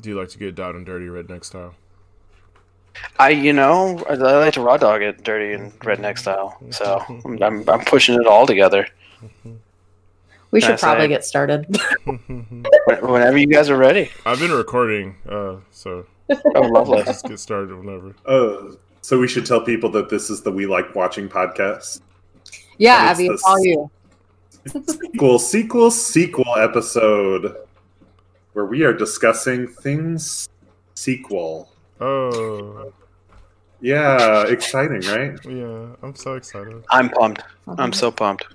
Do you like to get down and dirty redneck style? I, you know, I, I like to raw dog it dirty and redneck style. So I'm, I'm, I'm pushing it all together. We Can should I probably say- get started. Whenever you guys are ready. I've been recording, uh, so Oh, lovely. just get started whenever. Oh, so we should tell people that this is the We Like Watching podcast. yeah, And it's Abby, it's all you. Sequel, sequel, sequel episode where we are discussing things sequel. Oh, Yeah, exciting, right? yeah, I'm so excited. I'm pumped. I'm so pumped.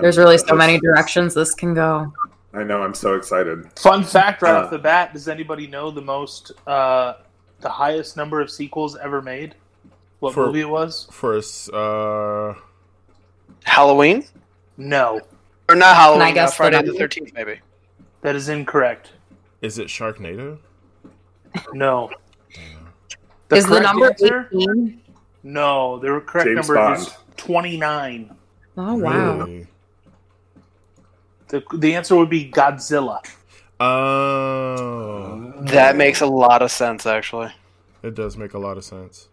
There's really so many directions this can go. I know. I'm so excited. Fun fact right Uh, off the bat: Does anybody know the most, uh, the highest number of sequels ever made? What For- movie it was? First, uh, Halloween? No, Or not Halloween, Can I guess the Friday the 13th, maybe. That is incorrect. is it Sharknado? No. Is the number answer? 18? No, the correct James number is twenty-nine. Oh, wow. Really? The the answer would be Godzilla. Oh, That makes a lot of sense, actually. it does make a lot of sense.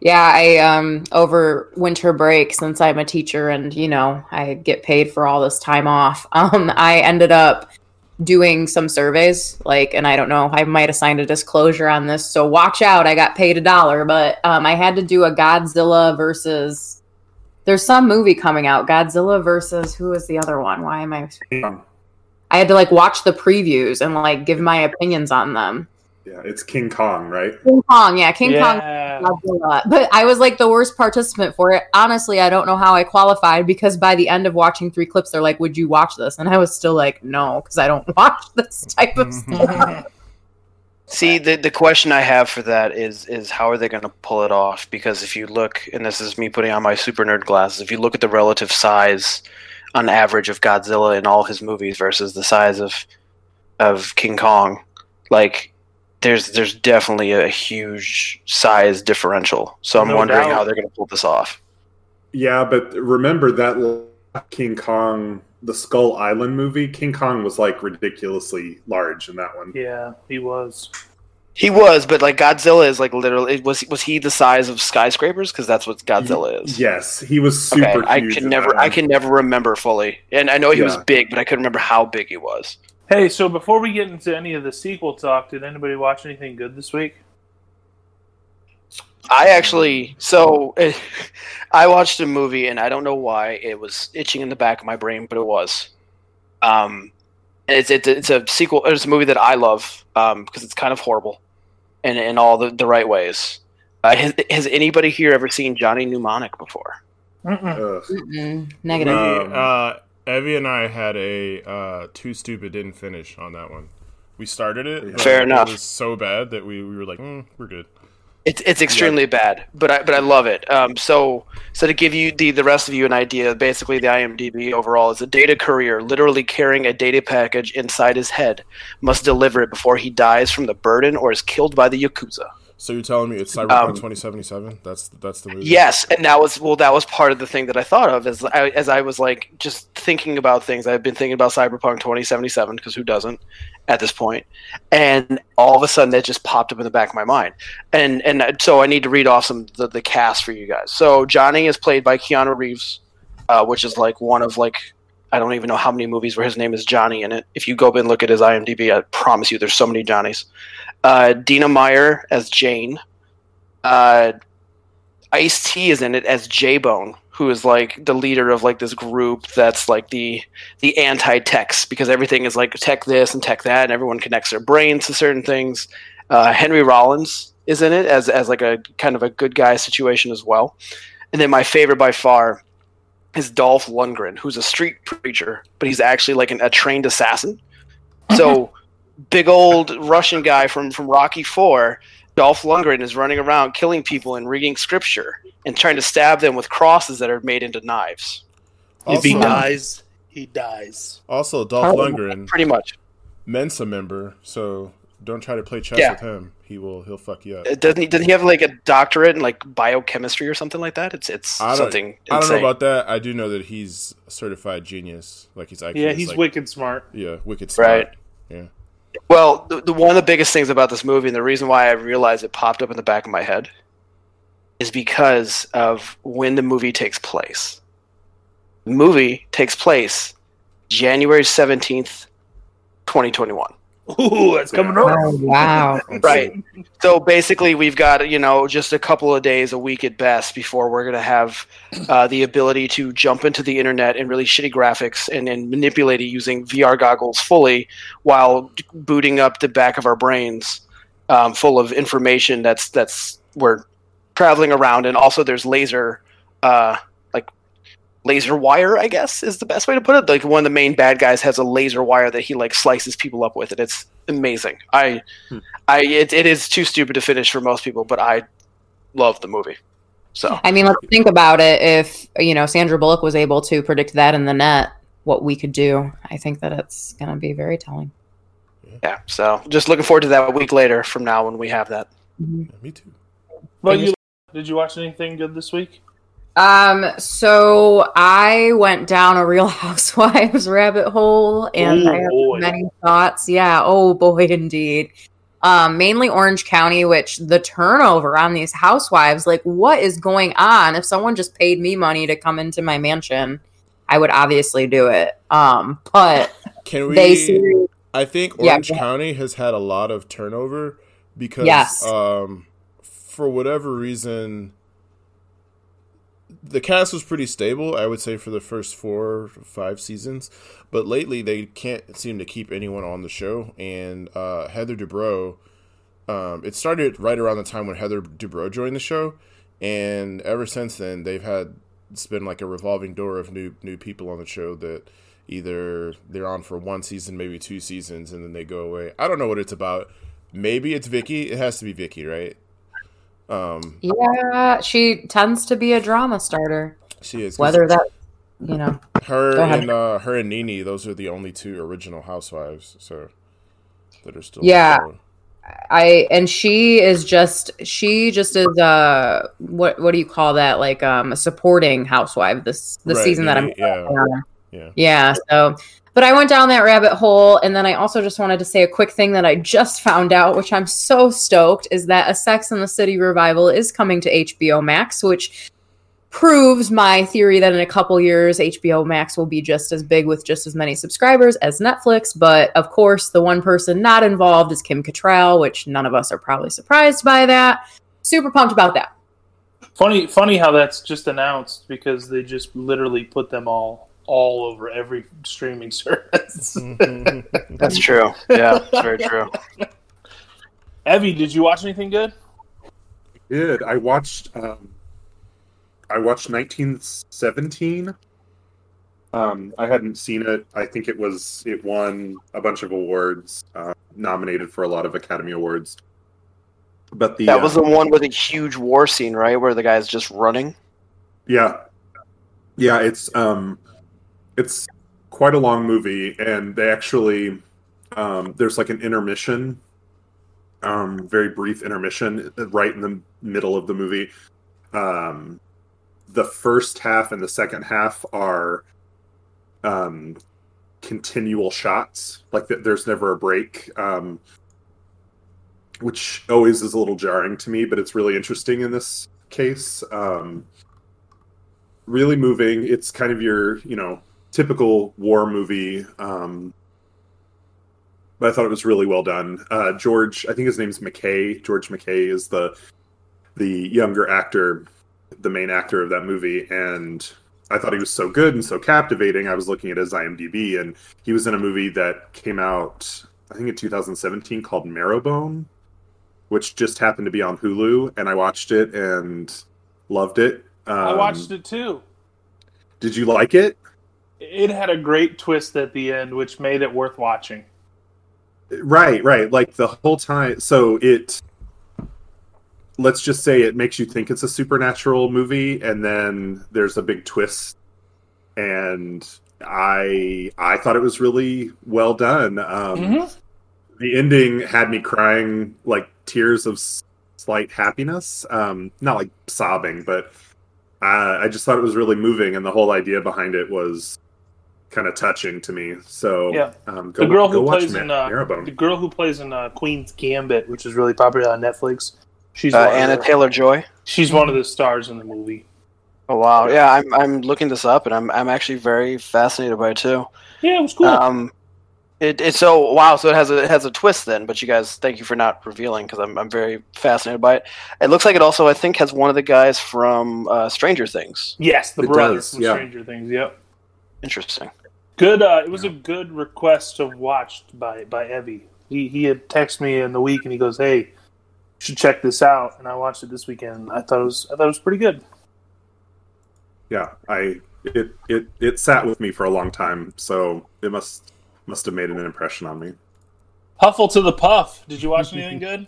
Yeah, I um over winter break since I'm a teacher and you know, I get paid for all this time off. Um I ended up doing some surveys like and I don't know, I might have signed a disclosure on this, so watch out. I got paid a dollar, but um I had to do a Godzilla versus there's some movie coming out, Godzilla versus who is the other one? Why am I I had to like watch the previews and like give my opinions on them. Yeah, it's King Kong, right? King Kong, yeah, King Kong yeah. Godzilla. But I was like the worst participant for it. Honestly, I don't know how I qualified because by the end of watching three clips, they're like, "Would you watch this?" And I was still like, "No," because I don't watch this type of mm-hmm. stuff. See, the the question I have for that is is how are they going to pull it off? Because if you look, and this is me putting on my super nerd glasses, if you look at the relative size on average of Godzilla in all his movies versus the size of of King Kong, like there's there's definitely a huge size differential. So I'm No wondering doubt. how they're going to pull this off. Yeah, but remember that King Kong, the Skull Island movie. King Kong was like ridiculously large in that one. Yeah, he was. He was, but like Godzilla is like literally was was he the size of skyscrapers? Because that's what Godzilla is. Yes, he was super Okay, I can never I can never remember fully. And I know he was big, but I couldn't remember how big he was. Hey, so before we get into any of the sequel talk, did anybody watch anything good this week? I actually so I watched a movie and I don't know why it was itching in the back of my brain, but it was. Um it's it's, it's a sequel it's a movie that I love um because it's kind of horrible in in all the, the right ways. Uh, has, has anybody here ever seen Johnny Mnemonic before? Mm-mm. Mm-mm, negative. We, Um, uh, Evie and I had a uh, too stupid didn't finish on that one. We started it. but Fair enough. It was so bad that we, we were like, mm, we're good. It's it's extremely bad, but I but I love it. Um, so so to give you the the rest of you an idea, basically the IMDb overall is a data courier, literally carrying a data package inside his head, must deliver it before he dies from the burden or is killed by the yakuza. So you're telling me it's Cyberpunk Um, 2077? That's that's the movie. Yes, and that was well, that was part of the thing that I thought of as I, as I was like just thinking about things. I've been thinking about Cyberpunk 2077 because who doesn't at this point? And all of a sudden, that just popped up in the back of my mind. And and so I need to read off some the, the cast for you guys. So Johnny is played by Keanu Reeves, uh, which is like one of like I don't even know how many movies where his name is Johnny in it. If you go and look at his IMDb, I promise you, there's so many Johnnies. Uh, Dina Meyer as Jane. Uh, Ice T is in it as J Bone, who is like the leader of like this group that's like the the anti techs because everything is like tech this and tech that, and everyone connects their brains to certain things. Uh, Henry Rollins is in it as as like a kind of a good guy situation as well. And then my favorite by far is Dolph Lundgren, who's a street preacher, but he's actually like an, a trained assassin. So big old Russian guy from from Rocky Four Dolph Lundgren is running around killing people and reading scripture and trying to stab them with crosses that are made into knives. if he dies, he dies. Also, Dolph Oh, Lundgren, Pretty much. Mensa member, so don't try to play chess Yeah. with him. He will he'll fuck you up. Uh, Doesn't he? Doesn't he have like a doctorate in like biochemistry or something like that? It's it's I something. I don't know about that. I do know that he's a certified genius. Like he's IQ Yeah, he's like, wicked smart. Yeah, wicked smart. Right. Yeah. Well, the, the one of the biggest things about this movie, and the reason why I realized it popped up in the back of my head, is because of when the movie takes place. The movie takes place January seventeenth, twenty twenty one. Ooh, that's coming Yeah. up. Oh, wow. Right. So basically, we've got you know just a couple of days, a week at best, before we're gonna have uh, the ability to jump into the internet and really shitty graphics and, and manipulate it using VR goggles fully, while booting up the back of our brains, um, full of information that's that's we're traveling around, and also there's laser, uh, like laser wire. I guess is the best way to put it. Like one of the main bad guys has a laser wire that he like slices people up with, and it's amazing. I Hmm. I it, it is too stupid to finish for most people, but I love the movie. So I mean, let's think about it. If you know Sandra Bullock was able to predict that in the net, what we could do, I think that it's going to be very telling. yeah, so just looking forward to that a week later from now when we have that. Yeah, me too. But you, did you watch anything good this week? Um, so I went down a Real Housewives rabbit hole, and Ooh, I have boy. many thoughts. Yeah, oh boy, indeed. Um, mainly Orange County, which the turnover on these housewives, like, what is going on? If someone just paid me money to come into my mansion, I would obviously do it. Um, but Can we? they see, I think Orange go ahead. County has had a lot of turnover because, Yes. um, for whatever reason, the cast was pretty stable. I would say for the first four, or five seasons, but lately they can't seem to keep anyone on the show. And uh, Heather Dubrow, um, it started right around the time when Heather Dubrow joined the show, and ever since then they've had it's been like a revolving door of new new people on the show that either they're on for one season, maybe two seasons, and then they go away. I don't know what it's about. Maybe it's Vicki. It has to be Vicki, right? Um, yeah, she tends to be a drama starter. she is Whether that, you know, her and uh, her and Nini, those are the only two original housewives, so that are still. Yeah. I and she is just she just is uh what what do you call that like um a supporting housewife this the Right, season that I'm Nini, yeah, yeah. Yeah, so but I went down that rabbit hole and then I also just wanted to say a quick thing that I just found out which I'm so stoked is that a Sex in the City revival is coming to HBO Max which proves my theory that in a couple years HBO Max will be just as big with just as many subscribers as Netflix. But of course the one person not involved is Kim Cattrall which none of us are probably surprised by that. Super pumped about that. Funny, funny how that's just announced because they just literally put them all all over every streaming service. That's true. Yeah, it's very true. Evie, did you watch anything good? I did. I watched. Um, I watched 1917. Um, I hadn't seen it. I think it was it won a bunch of awards, uh, nominated for a lot of Academy Awards. But the That was uh, the one with a huge war scene, right, where the guy's just running. Yeah. Yeah, it's um it's quite a long movie and they actually um there's like an intermission um very brief intermission right in the middle of the movie. Um the first half and the second half are um continual shots like th- there's never a break um which always is a little jarring to me but it's really interesting in this case um really moving. It's kind of your, you know, typical war movie. Um, but I thought it was really well done. Uh, George, I think his name's McKay. George McKay is the the younger actor, the main actor of that movie, and I thought he was so good and so captivating. I was looking at his IMDb, and he was in a movie that came out, I think, in 2017 called Marrowbone, which just happened to be on Hulu, and I watched it and loved it. Um, I watched it too. Did you like it? It had a great twist at the end, which made it worth watching. Right, right. Like the whole time. So it, let's just say it makes you think it's a supernatural movie, and then there's a big twist. And I, I thought it was really well done. Um, Mhm. The ending had me crying like tears of slight happiness. Um, not like sobbing, but uh, I just thought it was really moving, and the whole idea behind it was kind of touching to me. So Yeah. um, go, the girl go who watch plays Ma- in uh, Marrowbone. the girl who plays in uh, Queen's Gambit, which is really popular on Netflix. She's Uh, Anya the- Taylor Joy. She's one of the stars in the movie. Oh wow, yeah, I'm I'm looking this up and I'm I'm actually very fascinated by it too. Yeah, it was cool. Um, it, it's so wow. So it has a it has a twist then. But you guys, thank you for not revealing because I'm I'm very fascinated by it. It looks like it also I think has one of the guys from uh, Stranger Things. yes, the it brother does, from yeah. Stranger Things. Yep. Interesting. Good. Uh, it was a good request to watch by by Evie. He he had texted me in the week and he goes, "Hey, you should check this out." And I watched it this weekend. I thought it was I thought it was pretty good. yeah, I it it it sat with me for a long time, so it must must have made an impression on me. Huffle to the puff. Did you watch anything good?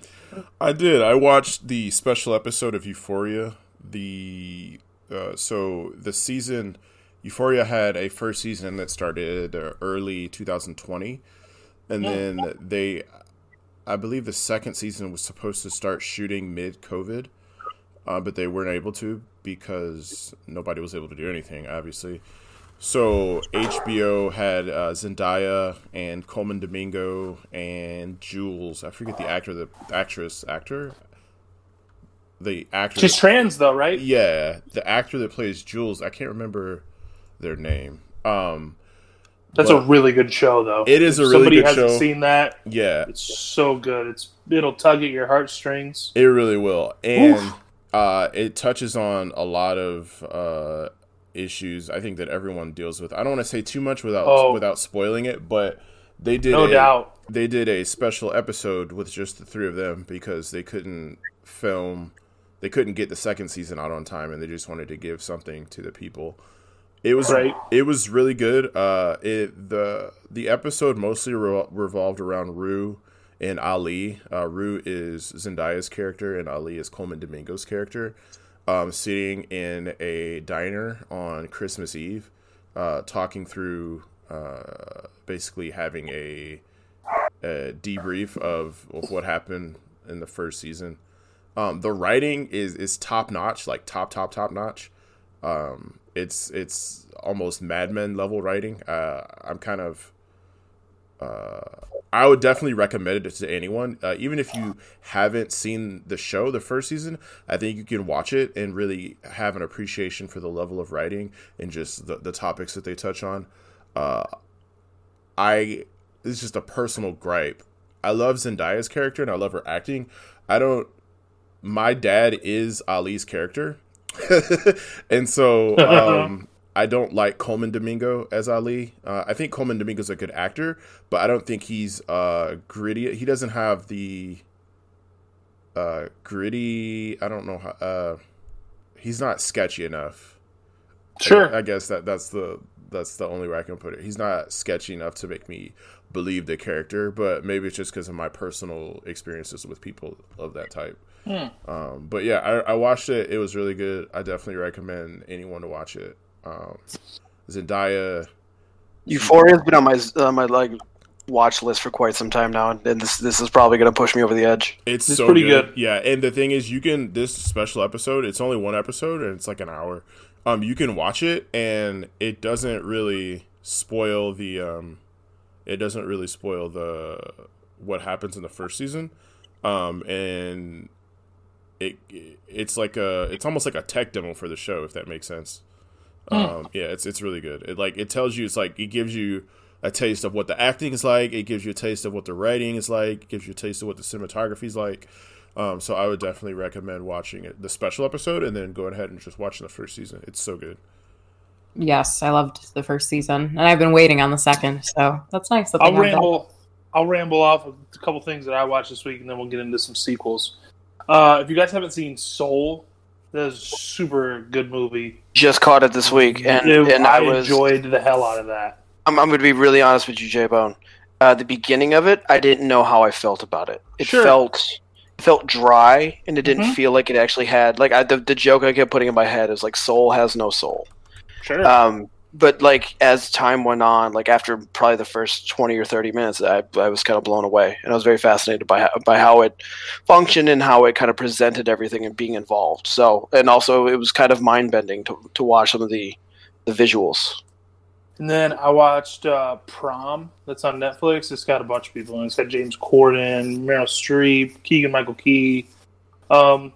I did. I watched the special episode of Euphoria. The uh, so the season Euphoria had a first season that started early 2020, and then they, I believe, the second season was supposed to start shooting mid COVID, uh, but they weren't able to because nobody was able to do anything, obviously. So HBO had uh, Zendaya and Colman Domingo and Jules. I forget the actor, the actress, actor, the actor. She's trans though, right? yeah, the actor that plays Jules. I can't remember their name. Um, That's a really good show though. It is If a really somebody good hasn't show. seen that, yeah, it's so good. It's it'll tug at your heartstrings. It really will, and uh, it touches on a lot of uh, issues. I think that everyone deals with. I don't want to say too much without Oh. without spoiling it, but they did No a, doubt. they did a special episode with just the three of them because they couldn't film, they couldn't get the second season out on time, and they just wanted to give something to the people. It was Right. it was really good. Uh, it the the episode mostly re- revolved around Rue and Ali. Uh, Rue is Zendaya's character, and Ali is Colman Domingo's character. Um, sitting in a diner on Christmas Eve, uh, talking through uh, basically having a, a debrief of, of what happened in the first season. Um, the writing is is top notch, like top top top notch. Um, it's it's almost Mad Men level writing. Uh, I'm kind of uh, I would definitely recommend it to anyone, uh, even if you haven't seen the show, the first season. I think you can watch it and really have an appreciation for the level of writing and just the, the topics that they touch on. Uh, I it's just a personal gripe. I love Zendaya's character and I love her acting. I don't. My dad is Ali's character, and so um, I don't like Colman Domingo as Ali. Uh, I think Colman Domingo's a good actor, but I don't think he's uh, gritty. He doesn't have the uh, gritty. I don't know how. Uh, he's not sketchy enough. I- Sure. I, guess that that's the that's the only way I can put it. He's not sketchy enough to make me believe the character, but maybe it's just because of my personal experiences with people of that type. Hmm. Um, but yeah, I, I watched it. It was really good. I definitely recommend anyone to watch it. Um, Zendaya, Euphoria's been on my on my like watch list for quite some time now, and this this is probably going to push me over the edge. it's, It's so pretty good. good. Yeah, and the thing is, you can this special episode. It's only one episode, and it's like an hour. Um, you can watch it, and it doesn't really spoil the um, it doesn't really spoil the what happens in the first season. Um, and it it's like a it's almost like a tech demo for the show, if that makes sense. Um, yeah, it's it's really good. It like it tells you it's like it gives you a taste of what the acting is like. It gives you a taste of what the writing is like. It gives you a taste of what the cinematography is like. Um, so I would definitely recommend watching it, the special episode, and then going ahead and just watching the first season. It's so good. Yes, I loved the first season, and I've been waiting on the second, so that's nice. That I'll have that. ramble. I'll ramble off a couple things that I watched this week, and then we'll get into some sequels. Uh, if you guys haven't seen Soul, that is a super good movie. Just caught it this week, and It- and I, I was enjoyed the hell out of that. I'm, I'm going to be really honest with you, J Bone. Uh, the beginning of it, I didn't know how I felt about it. It Sure. felt felt dry, and it didn't Mhm. feel like it actually had like I, the the joke I kept putting in my head is like soul has no soul. Sure. Um, but like as time went on, like after probably the first twenty or thirty minutes, I, I was kind of blown away, and I was very fascinated by how, by how it functioned and how it kind of presented everything and being involved. So, and also it was kind of mind bending to to watch some of the the visuals. And then I watched uh, Prom. That's on Netflix. It's got a bunch of people in it. It's got James Corden, Meryl Streep, Keegan Michael Key. Um,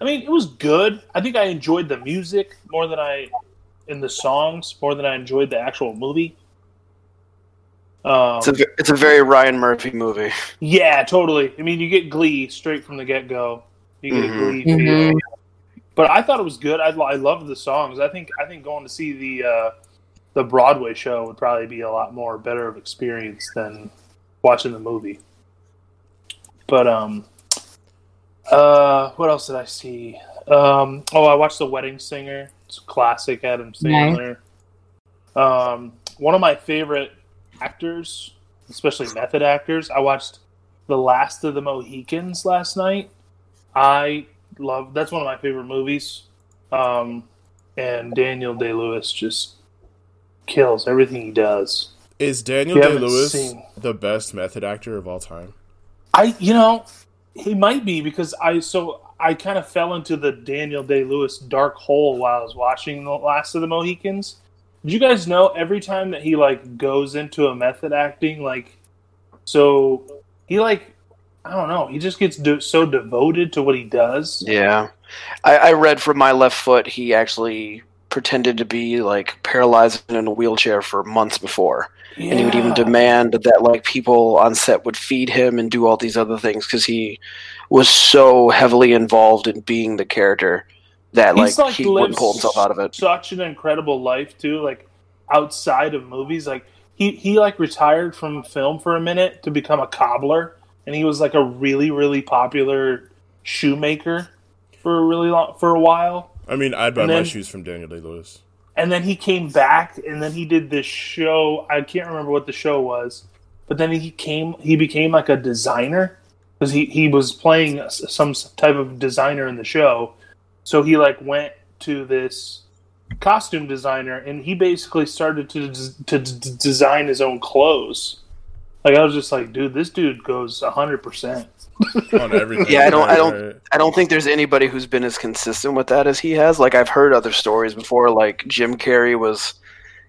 I mean, it was good. I think I enjoyed the music more than I in the songs more than I enjoyed the actual movie. Um, It's a, it's a very Ryan Murphy movie. yeah, totally. I mean, you get Glee straight from the get go. You get Mhm. a Glee Mhm. But I thought it was good. I, I loved the songs. I think I think going to see the uh, the Broadway show would probably be a lot more better of experience than watching the movie. But um, uh, what else did I see? Um, oh, I watched The Wedding Singer. It's classic Adam Sandler. Um, one of my favorite actors, especially method actors. I watched The Last of the Mohicans last night. I love that's one of my favorite movies. Um, and Daniel Day Lewis just kills everything he does. Is Daniel Day Lewis seen- the best method actor of all time? I you know he might be because I so I kind of fell into the Daniel Day Lewis dark hole while I was watching the Last of the Mohicans. Did you guys know every time that he like goes into a method acting like so he like I don't know he just gets so devoted to what he does. Yeah, I, I read from my left foot he actually pretended to be like paralyzed in a wheelchair for months before, and he would even demand that like people on set would feed him and do all these other things because he was so heavily involved in being the character that like, He's, like, he wouldn't pull himself out of it. Such an incredible life too, like outside of movies. Like he he like retired from film for a minute to become a cobbler, and he was like a really really popular shoemaker for a really long for a while. I mean, I'd buy And my shoes from Daniel Day Lewis. And then he came back, and then he did this show. I can't remember what the show was, but then he came. He became like a designer because he he was playing some type of designer in the show. So he like went to this costume designer, and he basically started to to d- design his own clothes. Like I was just like, dude, this dude goes hundred percent. on everything. Yeah, I don't- I don't- I don't think there's anybody who's been as consistent with that as he has. Like I've heard other stories before, like Jim Carrey was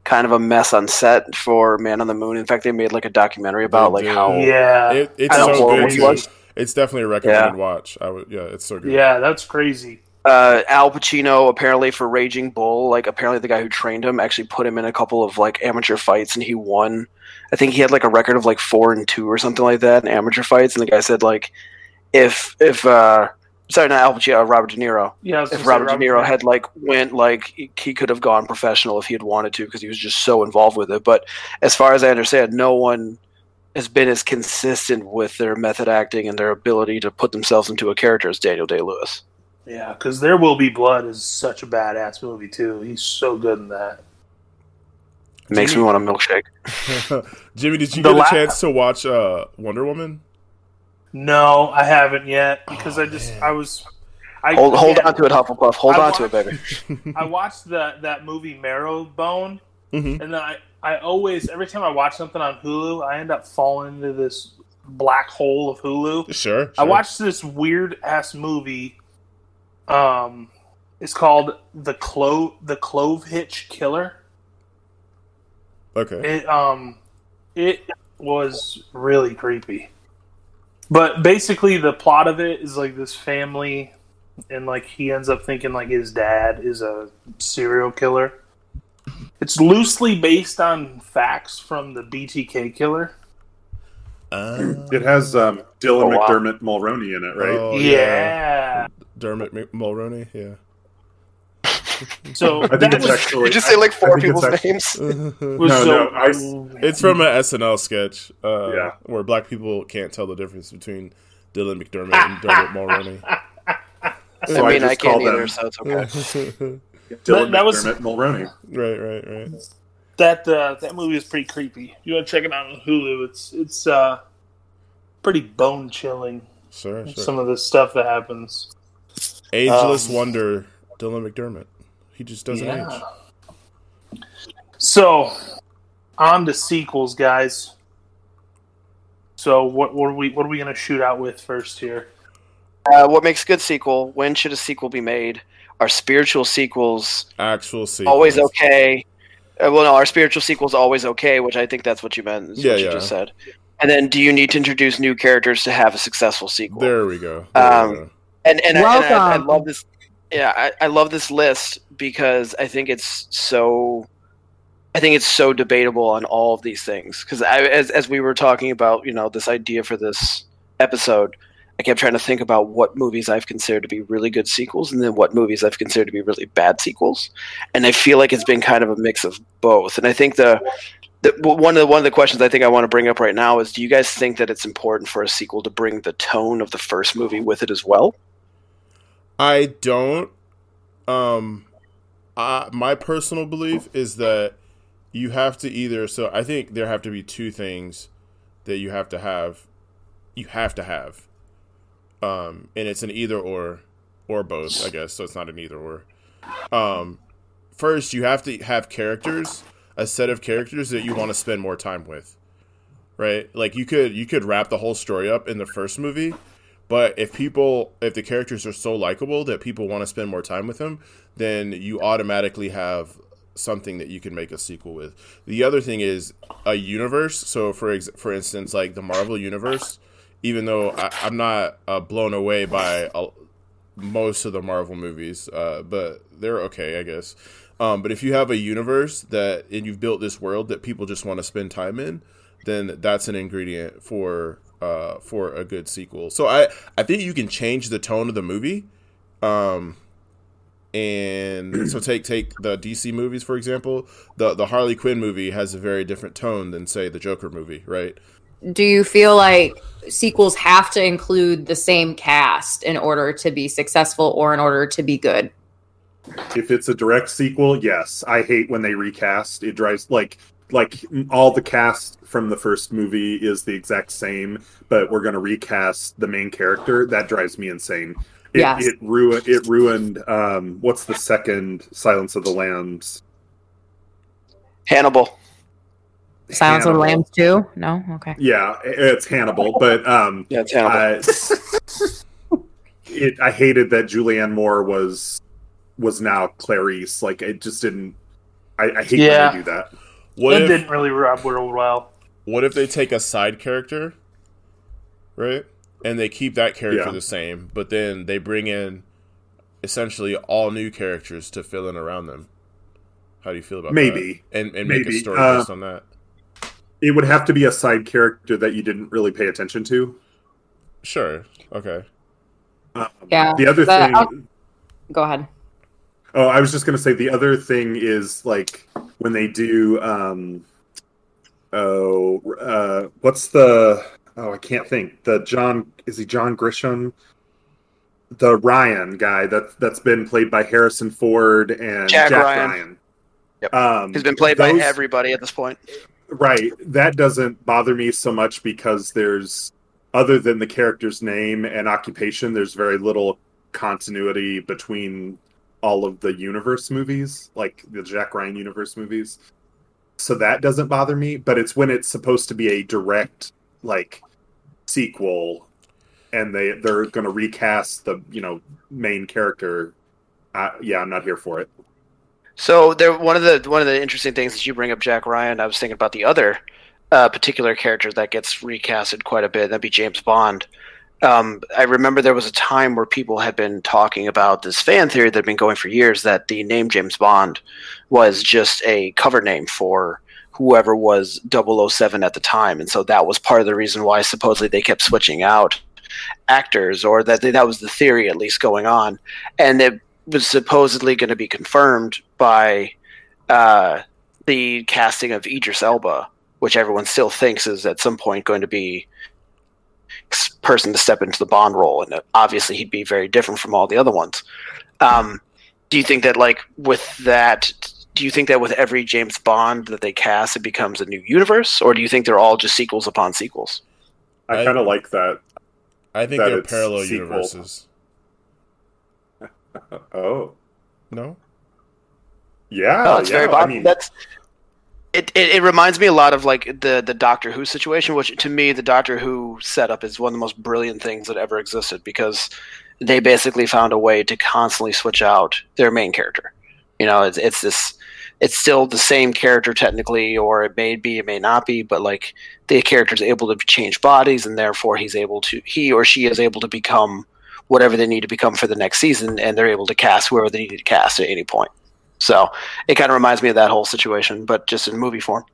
kind of a mess on set for Man on the Moon. In fact, they made like a documentary about like how Yeah, It, it's I don't so know good. what he too. was. It's definitely a recommended watch. I would, yeah, it's so good. yeah, that's crazy. uh, Al Pacino apparently for Raging Bull, like apparently the guy who trained him actually put him in a couple of like amateur fights and he won. I think he had like a record of like four and two or something like that in amateur fights. And the guy said like, if if uh, sorry not Al Pacino, Robert De Niro. Yeah, If gonna Robert De Niro Niro. had like went like he- he could have gone professional if he had wanted to because he was just so involved with it. But as far as I understand, no one has been as consistent with their method acting and their ability to put themselves into a character as Daniel Day Lewis. Yeah, because There Will Be Blood is such a badass movie too. He's so good in that. Makes me want a milkshake. Jimmy, did you The get a la- chance to watch uh, Wonder Woman? No, I haven't yet because Oh, I just man. I was. I, Hold, hold on to it, Hufflepuff. Hold I on to it, baby. I watched that that movie Marrowbone, Mhm. and then I I always every time I watch something on Hulu, I end up falling into this black hole of Hulu. Sure, I watched this weird ass movie. Um, it's called the Clove the Clove Hitch Killer. Okay. It um, it was really creepy. But basically, the plot of it is like this family, and like he ends up thinking like his dad is a serial killer. It's loosely based on facts from the BTK killer. Uh, It has um, Dylan Oh, wow. McDermott Mulroney in it, right? oh, yeah. Dermot Mc- Mulroney. Yeah. So I think that it's was, actually. Did you say like four people's actually- names? was No, so, no, I- It's from an SNL sketch. Uh, Yeah. Where black people can't tell the difference between Dylan McDermott and Dermot Mulroney. So I mean, I, just can't either, them so it's okay. Dylan That- that was- Mulroney. right, right, right. that uh, that movie is pretty creepy. You want to check it out on Hulu? It's it's uh, pretty bone chilling. Sure, sure. Some of the stuff that happens. Ageless um, wonder, Dylan McDermott. He just doesn't age. So, on to sequels, guys. So, what, what are we what are we gonna shoot out with first here? Uh, what makes a good sequel? When should a sequel be made? Are spiritual sequels Actual sequels. always okay? Uh, well, no, our spiritual sequels is always okay, which I think that's what you meant. Is Yeah, what you yeah. just said. And then, do you need to introduce new characters to have a successful sequel? There we go. There we Um, go. and and, I, and I, I love this. Yeah, I, I love this list because I think it's so. I think it's so debatable on all of these things because as as we were talking about, you know, this idea for this episode, I kept trying to think about what movies I've considered to be really good sequels, and then what movies I've considered to be really bad sequels, and I feel like it's been kind of a mix of both. And I think the the, one of the one of the questions I think I want to bring up right now is: Do you guys think that it's important for a sequel to bring the tone of the first movie with it as well? I don't. Um, I, my personal belief is that you have to either. So I think there have to be two things that you have to have. You have to have. Um, and it's an either or, or both, I guess. So it's not an either or. Um, first, you have to have characters, a set of characters that you want to spend more time with. Right? Like you could you could wrap the whole story up in the first movie, but if people, if the characters are so likable that people want to spend more time with them, then you automatically have something that you can make a sequel with. The other thing is a universe. So for ex- for instance, like the Marvel universe, even though I, I'm not uh, blown away by most of the Marvel movies, uh, but they're okay, I guess. Um, but if you have a universe that and you've built this world that people just want to spend time in, then that's an ingredient for uh, for a good sequel. So I I think you can change the tone of the movie. Um, and so take take the DC movies for example. The the Harley Quinn movie has a very different tone than say the Joker movie, right? Do you feel like sequels have to include the same cast in order to be successful or in order to be good? If it's a direct sequel, yes. I hate when they recast. It drives like like all the cast from the first movie is the exact same, but we're going to recast the main character. That drives me insane. It, Yes. it ruined. It ruined. Um, what's the second Silence of the Lambs? Hannibal. Silence of the Lambs too? No? Okay. Yeah, it's Hannibal, but um, Yeah, it's Hannibal. uh, it. I hated that Julianne Moore was was now Clarice. Like it just didn't. I, I hate Yeah. when they do that. What it if didn't really rub real well. what if they take a side character, right? And they keep that character Yeah. the same, but then they bring in essentially all new characters to fill in around them. How do you feel about Maybe. that? And and make a story Uh, based on that. It would have to be a side character that you didn't really pay attention to. Sure. Okay. Um, Yeah, The other but thing. I'll- Go ahead. Oh, I was just gonna say the other thing is like when they do. um Oh, uh, what's the? Oh, I can't think. The John is he John Grisham? The Ryan guy that that's been played by Harrison Ford and Jack Jack, Ryan. Ryan. Yep. Um, He's been played by everybody at this point. Right. That doesn't bother me so much because there's, other than the character's name and occupation, there's very little continuity between all of the universe movies, like the Jack Ryan universe movies. So that doesn't bother me, but it's when it's supposed to be a direct, like, sequel and they they're going to recast the you know main character yeah i'm not here for it So there, one of the one of the interesting things that you bring up, Jack Ryan. I was thinking about the other uh, particular character that gets recasted quite a bit. That'd be James Bond. Um, I remember there was a time where people had been talking about this fan theory that had been going for years that the name James Bond was just a cover name for whoever was 007 at the time, and so that was part of the reason why supposedly they kept switching out actors, or that that was the theory at least going on, and it was supposedly going to be confirmed by uh, the casting of Idris Elba, which everyone still thinks is at some point going to be person to step into the Bond role, and obviously he'd be very different from all the other ones. Um, do you think that, like, with that, do you think that with every James Bond that they cast, it becomes a new universe, or do you think they're all just sequels upon sequels? i, I- kind of like that I think That they're parallel sequel. universes. oh No? yeah Oh, it's yeah, very I mean, That's it, it. It reminds me a lot of like the the Doctor Who situation, which to me the Doctor Who setup is one of the most brilliant things that ever existed because they basically found a way to constantly switch out their main character. You know, it's it's this it's still the same character technically, or it may be, it may not be, but like the character's able to change bodies, and therefore he's able to, he or she is able to become whatever they need to become for the next season, and they're able to cast whoever they need to cast at any point. So it kind of reminds me of that whole situation, but just in movie form.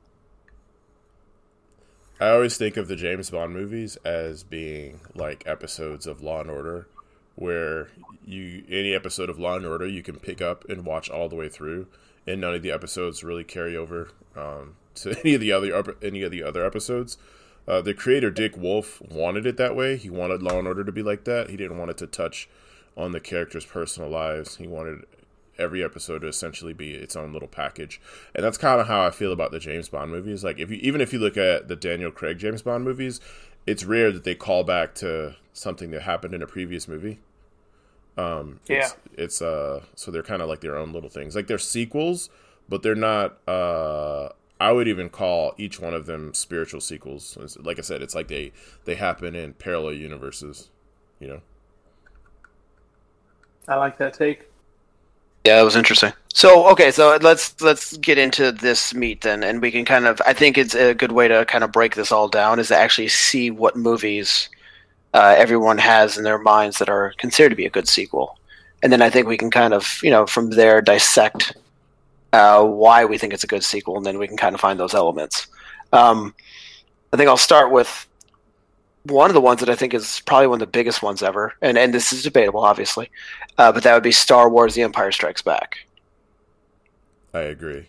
I always think of the James Bond movies as being like episodes of Law and Order, where you any episode of Law and Order you can pick up and watch all the way through, and none of the episodes really carry over um, to any of the other any of the other episodes. Uh, the creator Dick Wolf wanted it that way. He wanted Law and Order to be like that. He didn't want it to touch on the characters' personal lives. He wanted every episode to essentially be its own little package. And that's kind of how I feel about the James Bond movies. Like if you even if you look at the Daniel Craig James Bond movies, it's rare that they call back to something that happened in a previous movie. Um Yeah. it's, it's uh so they're kind of like their own little things. Like they're sequels, but they're not uh I would even call each one of them spiritual sequels. Like I said, it's like they they happen in parallel universes, you know. I like that take. Yeah, it was interesting. So okay, so let's let's get into this meet then, and we can kind of. I think it's a good way to kind of break this all down is to actually see what movies uh, everyone has in their minds that are considered to be a good sequel, and then I think we can kind of you know from there dissect uh, why we think it's a good sequel, and then we can kind of find those elements. Um, I think I'll start with one of the ones that I think is probably one of the biggest ones ever, and and this is debatable, obviously, uh, but that would be Star Wars: The Empire Strikes Back. I agree.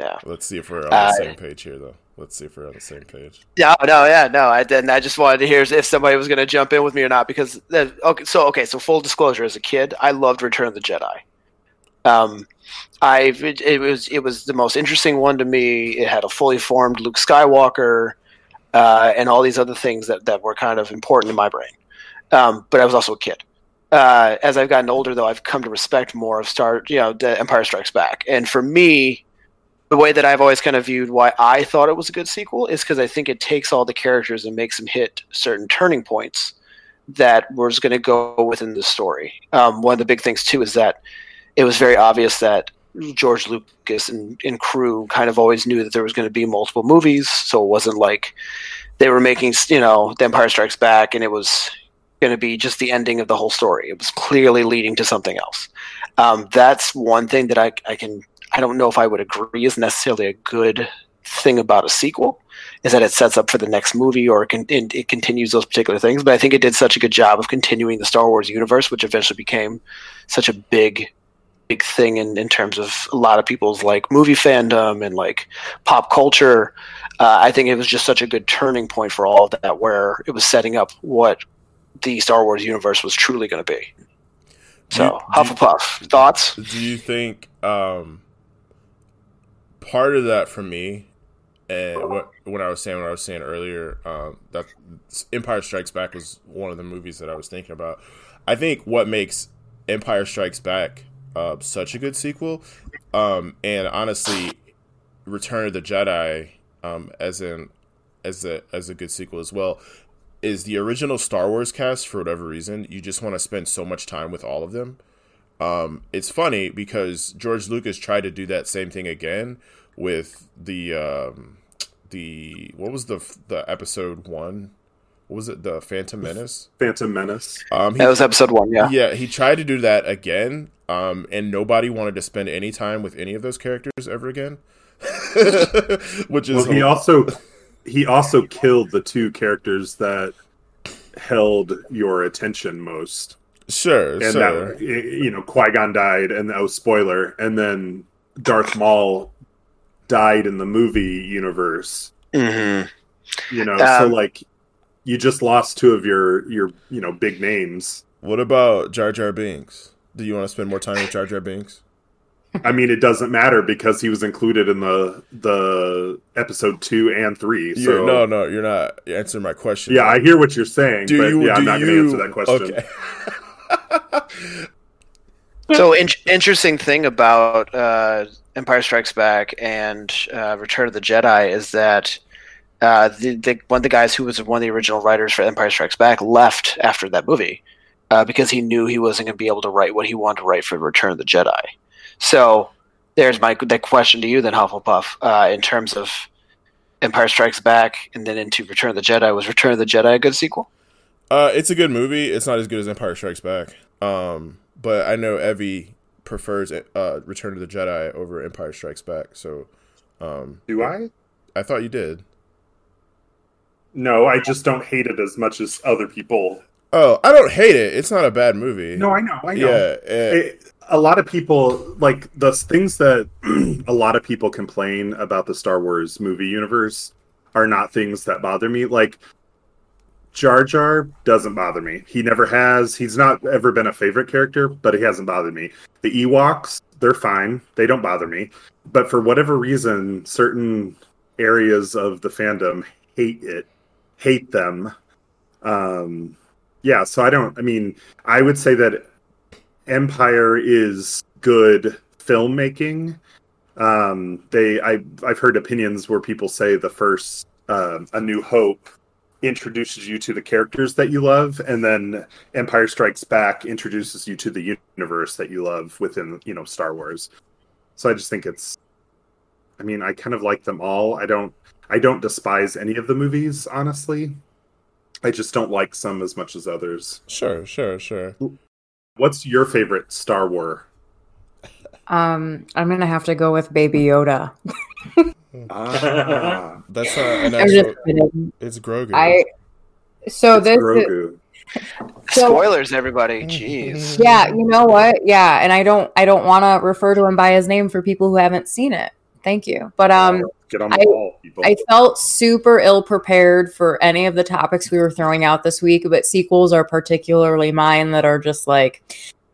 Yeah. Let's see if we're on Uh, the same page here, though. Let's see if we're on the same page. Yeah. no, yeah, no. I didn't. I just wanted to hear if somebody was going to jump in with me or not because that, okay. So okay, so full disclosure, as a kid, I loved Return of the Jedi. Um, I it, it was it was the most interesting one to me. It had a fully formed Luke Skywalker, uh, and all these other things that that were kind of important in my brain. Um, but I was also a kid. Uh, as I've gotten older, though, I've come to respect more of Star, you know, the Empire Strikes Back, and for me, the way that I've always kind of viewed why I thought it was a good sequel is because I think it takes all the characters and makes them hit certain turning points that was going to go within the story. Um, one of the big things too is that it was very obvious that George Lucas and, and crew kind of always knew that there was going to be multiple movies, so it wasn't like they were making you know The Empire Strikes Back and it was going to be just the ending of the whole story. It was clearly leading to something else. Um, that's one thing that I, I can I don't know if I would agree is necessarily a good thing about a sequel is that it sets up for the next movie or it, it continues those particular things. But I think it did such a good job of continuing the Star Wars universe, which eventually became such a big, big thing in, in terms of a lot of people's like movie fandom and like pop culture. Uh, I think it was just such a good turning point for all of that, where it was setting up what the Star Wars universe was truly going to be. So, Do you- do you- Hufflepuff, thoughts? Do you think um, part of that for me, and what when I was saying what I was saying earlier, um, that Empire Strikes Back was one of the movies that I was thinking about. I think what makes Empire Strikes Back uh, such a good sequel, um, and honestly, Return of the Jedi um, as an as a as a good sequel as well is the original Star Wars cast for whatever reason you just want to spend so much time with all of them. Um, it's funny because George Lucas tried to do that same thing again with the um, the what was the the episode one? What was it? The Phantom Menace. Phantom Menace. Um, he, That was episode one, yeah. yeah, he tried to do that again, um, and nobody wanted to spend any time with any of those characters ever again. Which is Well, he also he also killed the two characters that held your attention most. sure, and sure. that you know Qui Gon died, and oh spoiler, and then Darth Maul died in the movie universe. hmm You know, so Um, like you just lost two of your your you know big names. What about Jar Jar Binks? Do you want to spend more time with Jar Jar Binks? I mean, it doesn't matter because he was included in the the episode two and three. So You're, no, no, you're not answering my question. yeah, I hear what you're saying, do but you? yeah, do I'm not going to answer that question. Okay. So, in- interesting thing about uh, Empire Strikes Back and uh, Return of the Jedi is that uh, the, the one of the guys who was one of the original writers for Empire Strikes Back left after that movie uh, because he knew he wasn't going to be able to write what he wanted to write for Return of the Jedi. So there's my the question to you then, Hufflepuff, uh, in terms of Empire Strikes Back and then into Return of the Jedi. Was Return of the Jedi a good sequel? Uh, it's a good movie. It's not as good as Empire Strikes Back. Um, but I know Evie prefers uh, Return of the Jedi over Empire Strikes Back. So, um, Do I? I thought you did. No, I just don't hate it as much as other people. Oh, I don't hate it. It's not a bad movie. No, I know. I know. yeah, It- a lot of people like the things that a lot of people complain about the Star Wars movie universe are not things that bother me. Like Jar Jar doesn't bother me. He never has. He's not ever been a favorite character, but he hasn't bothered me. The Ewoks, they're fine. They don't bother me. But for whatever reason, certain areas of the fandom hate it, hate them. Um, yeah, so I don't. I mean, I would say that Empire is good filmmaking. Um, they, I, I've heard opinions where people say the first um A New Hope introduces you to the characters that you love, and then Empire Strikes Back introduces you to the universe that you love within, you know, Star Wars. So I just think it's. I mean, I kind of like them all. I don't. I don't despise any of the movies, honestly. I just don't like some as much as others. sure, sure, sure. What's your favorite Star Wars? Um, I'm gonna have to go with Baby Yoda. Ah, That's not an I'm just actual. It's Grogu. I so it's this Grogu. So- Spoilers, everybody. Jeez. yeah, you know what? Yeah, and I don't I don't want to refer to him by his name for people who haven't seen it. Thank you. But um Get on the I- ball, people. I felt super ill prepared for any of the topics we were throwing out this week, but sequels are particularly mine that are just like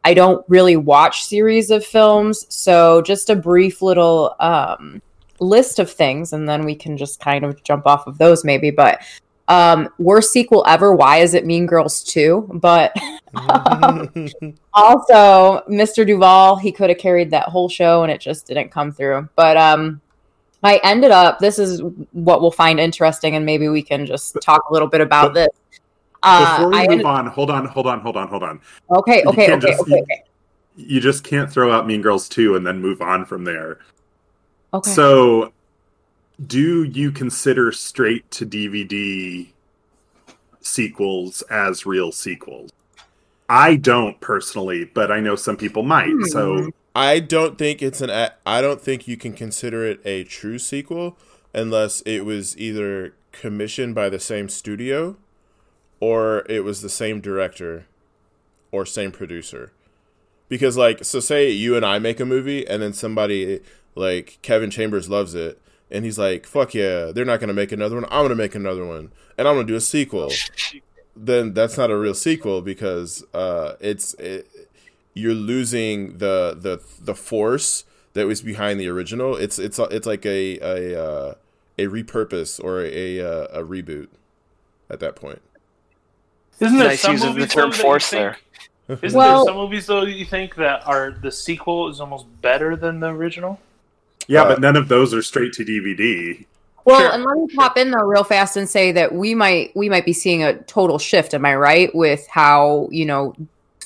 I don't really watch series of films, so just a brief little um list of things and then we can just kind of jump off of those maybe, but um worst sequel ever, why is it Mean Girls 2? But also Mr. Duvall, he could have carried that whole show and it just didn't come through. But um I ended up this is what we'll find interesting and maybe we can just talk a little bit about this. Uh, Before we I move ended, on, hold on, hold on, hold on, hold on. okay, okay, okay, just- okay, okay. You just can't throw out Mean Girls 2 and then move on from there. Okay. So, do you consider straight to DVD sequels as real sequels? I don't personally, but I know some people might. Hmm. So, I don't think it's an. I don't think you can consider it a true sequel unless it was either commissioned by the same studio, or it was the same director, or same producer. Because like, so say you and I make a movie, and then somebody like Kevin Chambers loves it, and he's like, "Fuck yeah, they're not gonna make another one. I'm gonna make another one, and I'm gonna do a sequel." then that's not a real sequel because uh, it's it, you're losing the the the force that was behind the original. It's it's it's like a a uh, a repurpose or a a, a reboot at that point. Isn't there Nice some using the movies term though, that you force think- there. Isn't Well- there some movies though you think that are the sequel is almost better than the original? yeah, Uh, but none of those are straight to DVD. Well, Sure, and let me pop in though real fast and say that we might we might be seeing a total shift. Am I right with how you know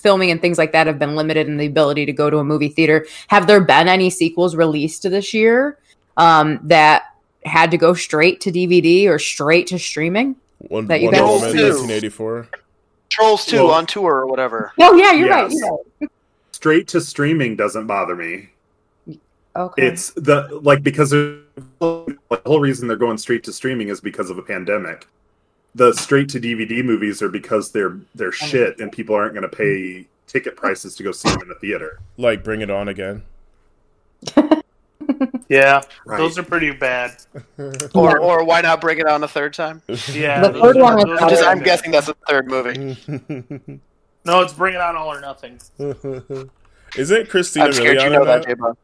filming and things like that have been limited in the ability to go to a movie theater? Have there been any sequels released this year um, that had to go straight to DVD or straight to streaming? One, That you Wonder guys Woman, 1984. Trolls 2 Well- on tour or whatever. Oh yeah, you're right. You're right. Straight to streaming doesn't bother me. Okay. It's the like because of, the whole reason they're going straight to streaming is because of a pandemic. The straight to DVD movies are because they're they're shit and people aren't going to pay ticket prices to go see them in the theater. Like Bring It On again. Yeah, Right. those are pretty bad. Or or why not bring it on a third time? Yeah, The third are- one was those better. are Just, I'm guessing that's the third movie. No, it's Bring It On All or Nothing. Is it Christina I'm scared you know that, that?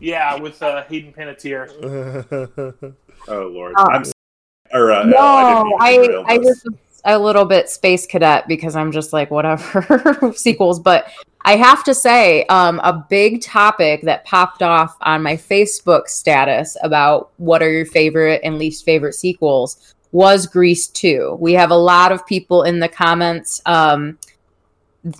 Yeah, with uh, Hayden Panettiere. Oh lord, Oh. I'm s- or uh, no, I, I I a little bit space cadet because I'm just like whatever sequels, but I have to say, um, a big topic that popped off on my Facebook status about what are your favorite and least favorite sequels was Grease 2. We have a lot of people in the comments. Um,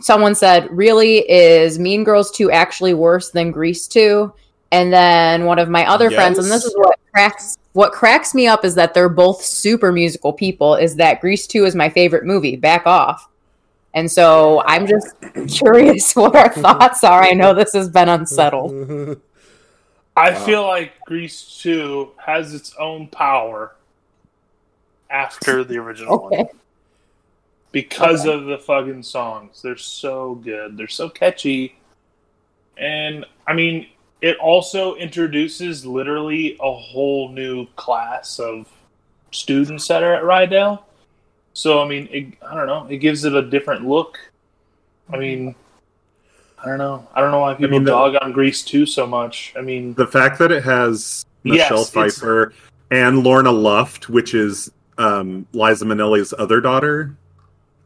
someone said, Really, is Mean Girls 2 actually worse than Grease 2? And then one of my other friends, and this is what cracks what cracks me up is that they're both super musical people. Is that Grease Two is my favorite movie? Back off. And so I'm just curious what our thoughts are. I know this has been unsettled. I feel like Grease 2 has its own power after the original Okay. one. Because of the fucking songs. They're so good. They're so catchy. And I mean, it also introduces literally a whole new class of students that are at Rydell. So I mean, it, I don't know. It gives it a different look. I mean, I don't know. I don't know why people mean, the- dog on Grease 2 so much. I mean, The fact that it has Michelle it's- Pfeiffer and Lorna Luft, which is um, Liza Minnelli's other daughter,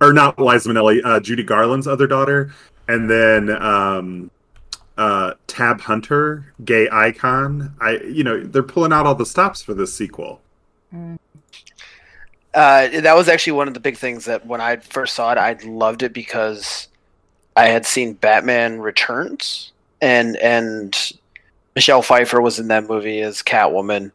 or not Liza Minnelli, uh, Judy Garland's other daughter, and then um, uh, Tab Hunter, gay icon. I, you know, they're pulling out all the stops for this sequel. Uh, that was actually one of the big things that when I first saw it, I loved it because I had seen Batman Returns, and and Michelle Pfeiffer was in that movie as Catwoman,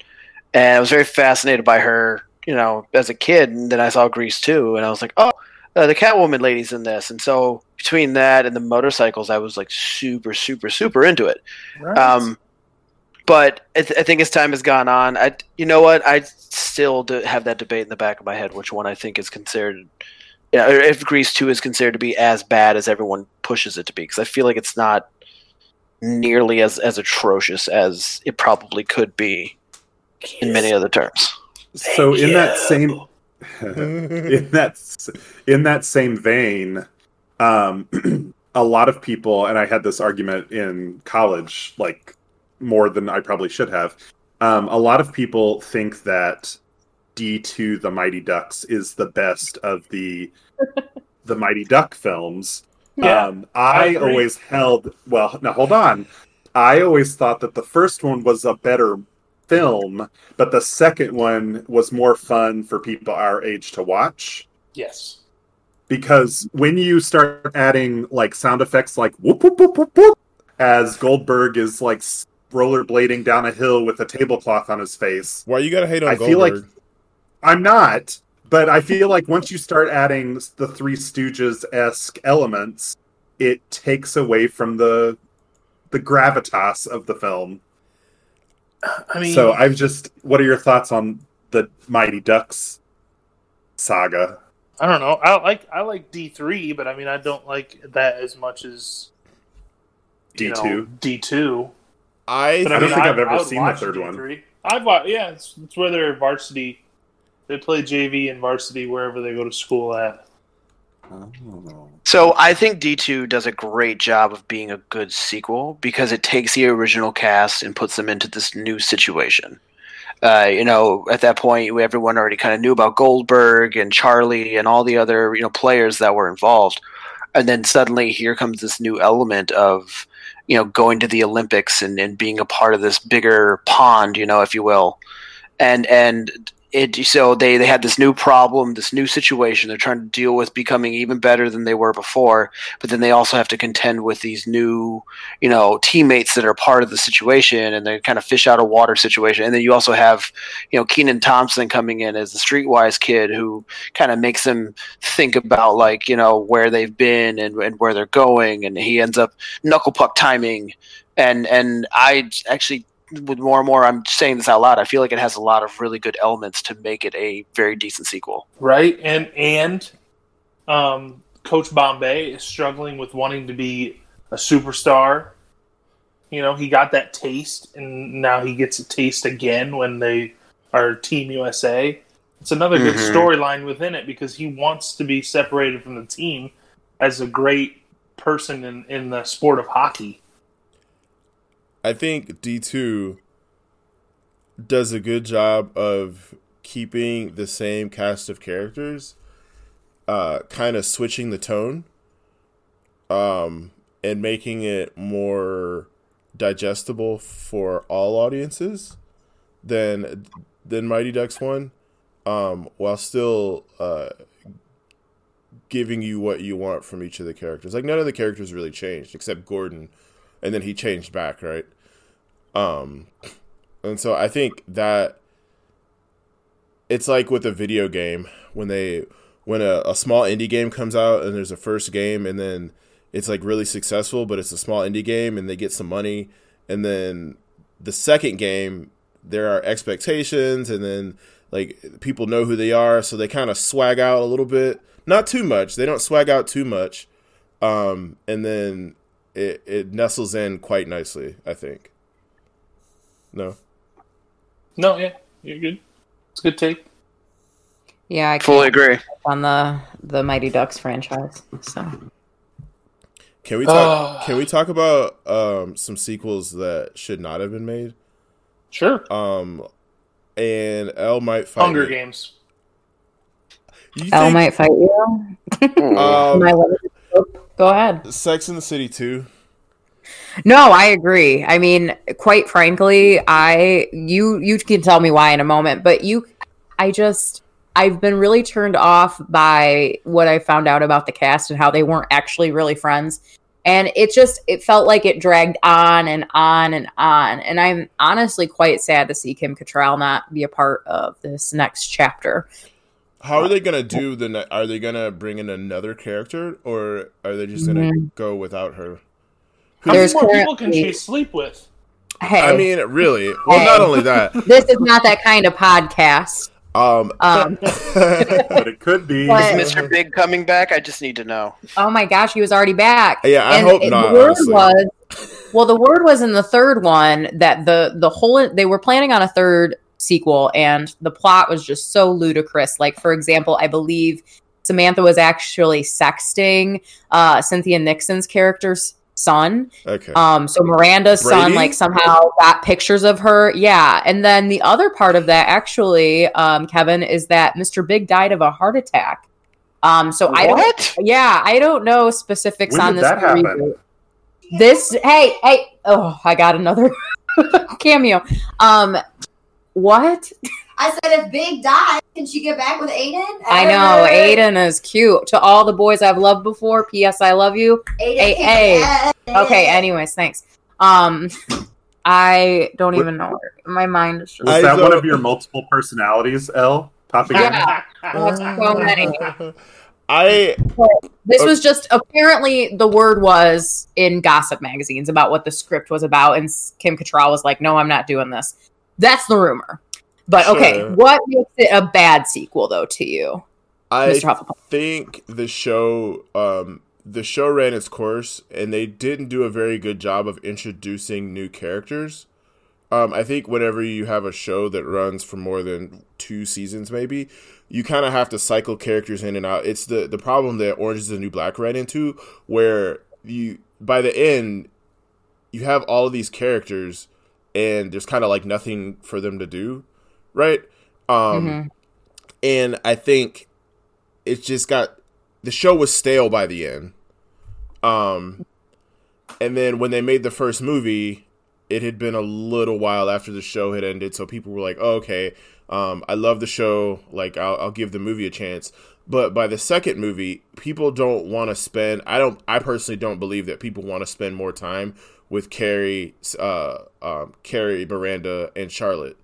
and I was very fascinated by her, you know, as a kid. And then I saw Grease too, and I was like, oh, uh, the Catwoman lady's in this, and so between that and the motorcycles, I was like super, super, super into it. right. Um, but I, th- I think as time has gone on, I you know what I still do have that debate in the back of my head, which one I think is considered, you know, if Grease Two is considered to be as bad as everyone pushes it to be, because I feel like it's not nearly as as atrocious as it probably could be in many other terms. So in that same in that in that same vein, um, a lot of people, and I had this argument in college, like more than I probably should have. Um, a lot of people think that D two The Mighty Ducks is the best of the the Mighty Duck films. Yeah, um, I I always held well. Now hold on. I always thought that the first one was a better film, but the second one was more fun for people our age to watch yes. Because when you start adding like sound effects like whoop whoop whoop whoop whoop as Goldberg is like rollerblading down a hill with a tablecloth on his face, Why you gotta hate on I Goldberg? feel like- I'm not. But I feel like once you start adding the Three Stooges esque elements, it takes away from the the gravitas of the film. I mean, so I've just what are your thoughts on the Mighty Ducks saga? I don't know. I like I like D three, but I mean, I don't like that as much as D2? D two. I, But I I, don't mean, think I, I've ever seen the third one. D3. I've watched. Yeah, it's, it's where they're varsity. They play JV and varsity wherever they go to school at. Oh. So I think D two does a great job of being a good sequel because it takes the original cast and puts them into this new situation. Uh, you know, at that point, everyone already kind of knew about Goldberg and Charlie and all the other you know players that were involved, and then suddenly here comes this new element of you know going to the Olympics and, and being a part of this bigger pond, you know, if you will, and and it so they they had this new problem this new situation they're trying to deal with becoming even better than they were before but then they also have to contend with these new you know teammates that are part of the situation and they kind of fish out of water situation. And then you also have you know Kenan Thompson coming in as the streetwise kid who kind of makes them think about like you know where they've been and, and where they're going and he ends up knuckle puck timing. And and i actually with more and more I'm saying this out loud, I feel like it has a lot of really good elements to make it a very decent sequel. right? And and um, Coach Bombay is struggling with wanting to be a superstar. You know, he got that taste, and now he gets a taste again when they are Team USA. It's another good Mhm. storyline within it because he wants to be separated from the team as a great person in, in the sport of hockey. I think D two does a good job of keeping the same cast of characters, uh, kind of switching the tone, um, and making it more digestible for all audiences than than Mighty Ducks one, um, while still uh, giving you what you want from each of the characters. Like none of the characters really changed except Gordon, and then he changed back, right? Um, and so I think that it's like with a video game when they when a, a small indie game comes out and there's a first game and then it's like really successful, but it's a small indie game and they get some money, and then the second game there are expectations and then like people know who they are, so they kind of swag out a little bit, not too much. They don't swag out too much, um, and then it it nestles in quite nicely. I think. No. No, yeah, you're good. It's a good take. Yeah, I Fully agree. on the the Mighty Ducks franchise. So Can we talk? Uh. can we talk about um, some sequels that should not have been made? Sure. Um, and L might fight. Hunger me. Games. You L think, might fight you. um, My limited. Go ahead. Sex in the City two. No, I agree. I mean, quite frankly, I you you can tell me why in a moment, but you I just I've been really turned off by what I found out about the cast and how they weren't actually really friends. And it just it felt like it dragged on and on and on. And I'm honestly quite sad to see Kim Cattrall not be a part of this next chapter. How are they gonna do the? Are they gonna bring in another character, or are they just gonna mm-hmm. go without her? How many more people can she sleep with? Hey, I mean, really. Well, Hey. not only that. this is not that kind of podcast. Um, Um, but it could be. But- Is Mr. Big coming back? I just need to know. Oh my gosh, he was already back. Yeah, I and hope it- not, The word honestly. was, well, the word was in the third one that the the whole they were planning on a third sequel, and the plot was just so ludicrous. Like, for example, I believe Samantha was actually sexting uh, Cynthia Nixon's character's son. okay. Um, so Miranda's son like somehow got pictures of her. Yeah. And then the other part of that actually, um, Kevin, is that Mr. Big died of a heart attack. Um, so I don't yeah, I don't know specifics When on this that happen? This hey, hey, oh, I got another cameo. Um what? I said if Big dies, can she get back with Aidan? I know, Aidan is cute. To all the boys I've loved before, P.S. I love you. Aidan. Hey, hey. Okay, anyways, thanks. Um I don't even know. My mind is just Was that one of your multiple personalities, L? Popping Yeah. I so many. I This was just apparently the word was in gossip magazines about what the script was about, and Kim Cattrall was like, "No, I'm not doing this." That's the rumor. But okay, Sure. what makes it a bad sequel though to you, I Mr. Hufflepuff? think the show um the show ran its course and they didn't do a very good job of introducing new characters. Um, I think whenever you have a show that runs for more than two seasons, maybe you kind of have to cycle characters in and out. It's the the problem that Orange is the New Black ran into, where you by the end you have all of these characters and there's kind of like nothing for them to do, right? Um, Mhm. and I think it just got the show was stale by the end. Um, and then when they made the first movie, it had been a little while after the show had ended, so people were like, oh, "Okay, um, I love the show. Like, I'll, I'll give the movie a chance." But by the second movie, people don't want to spend. I don't. I personally don't believe that people want to spend more time with Carrie, uh, um, Carrie, Miranda, and Charlotte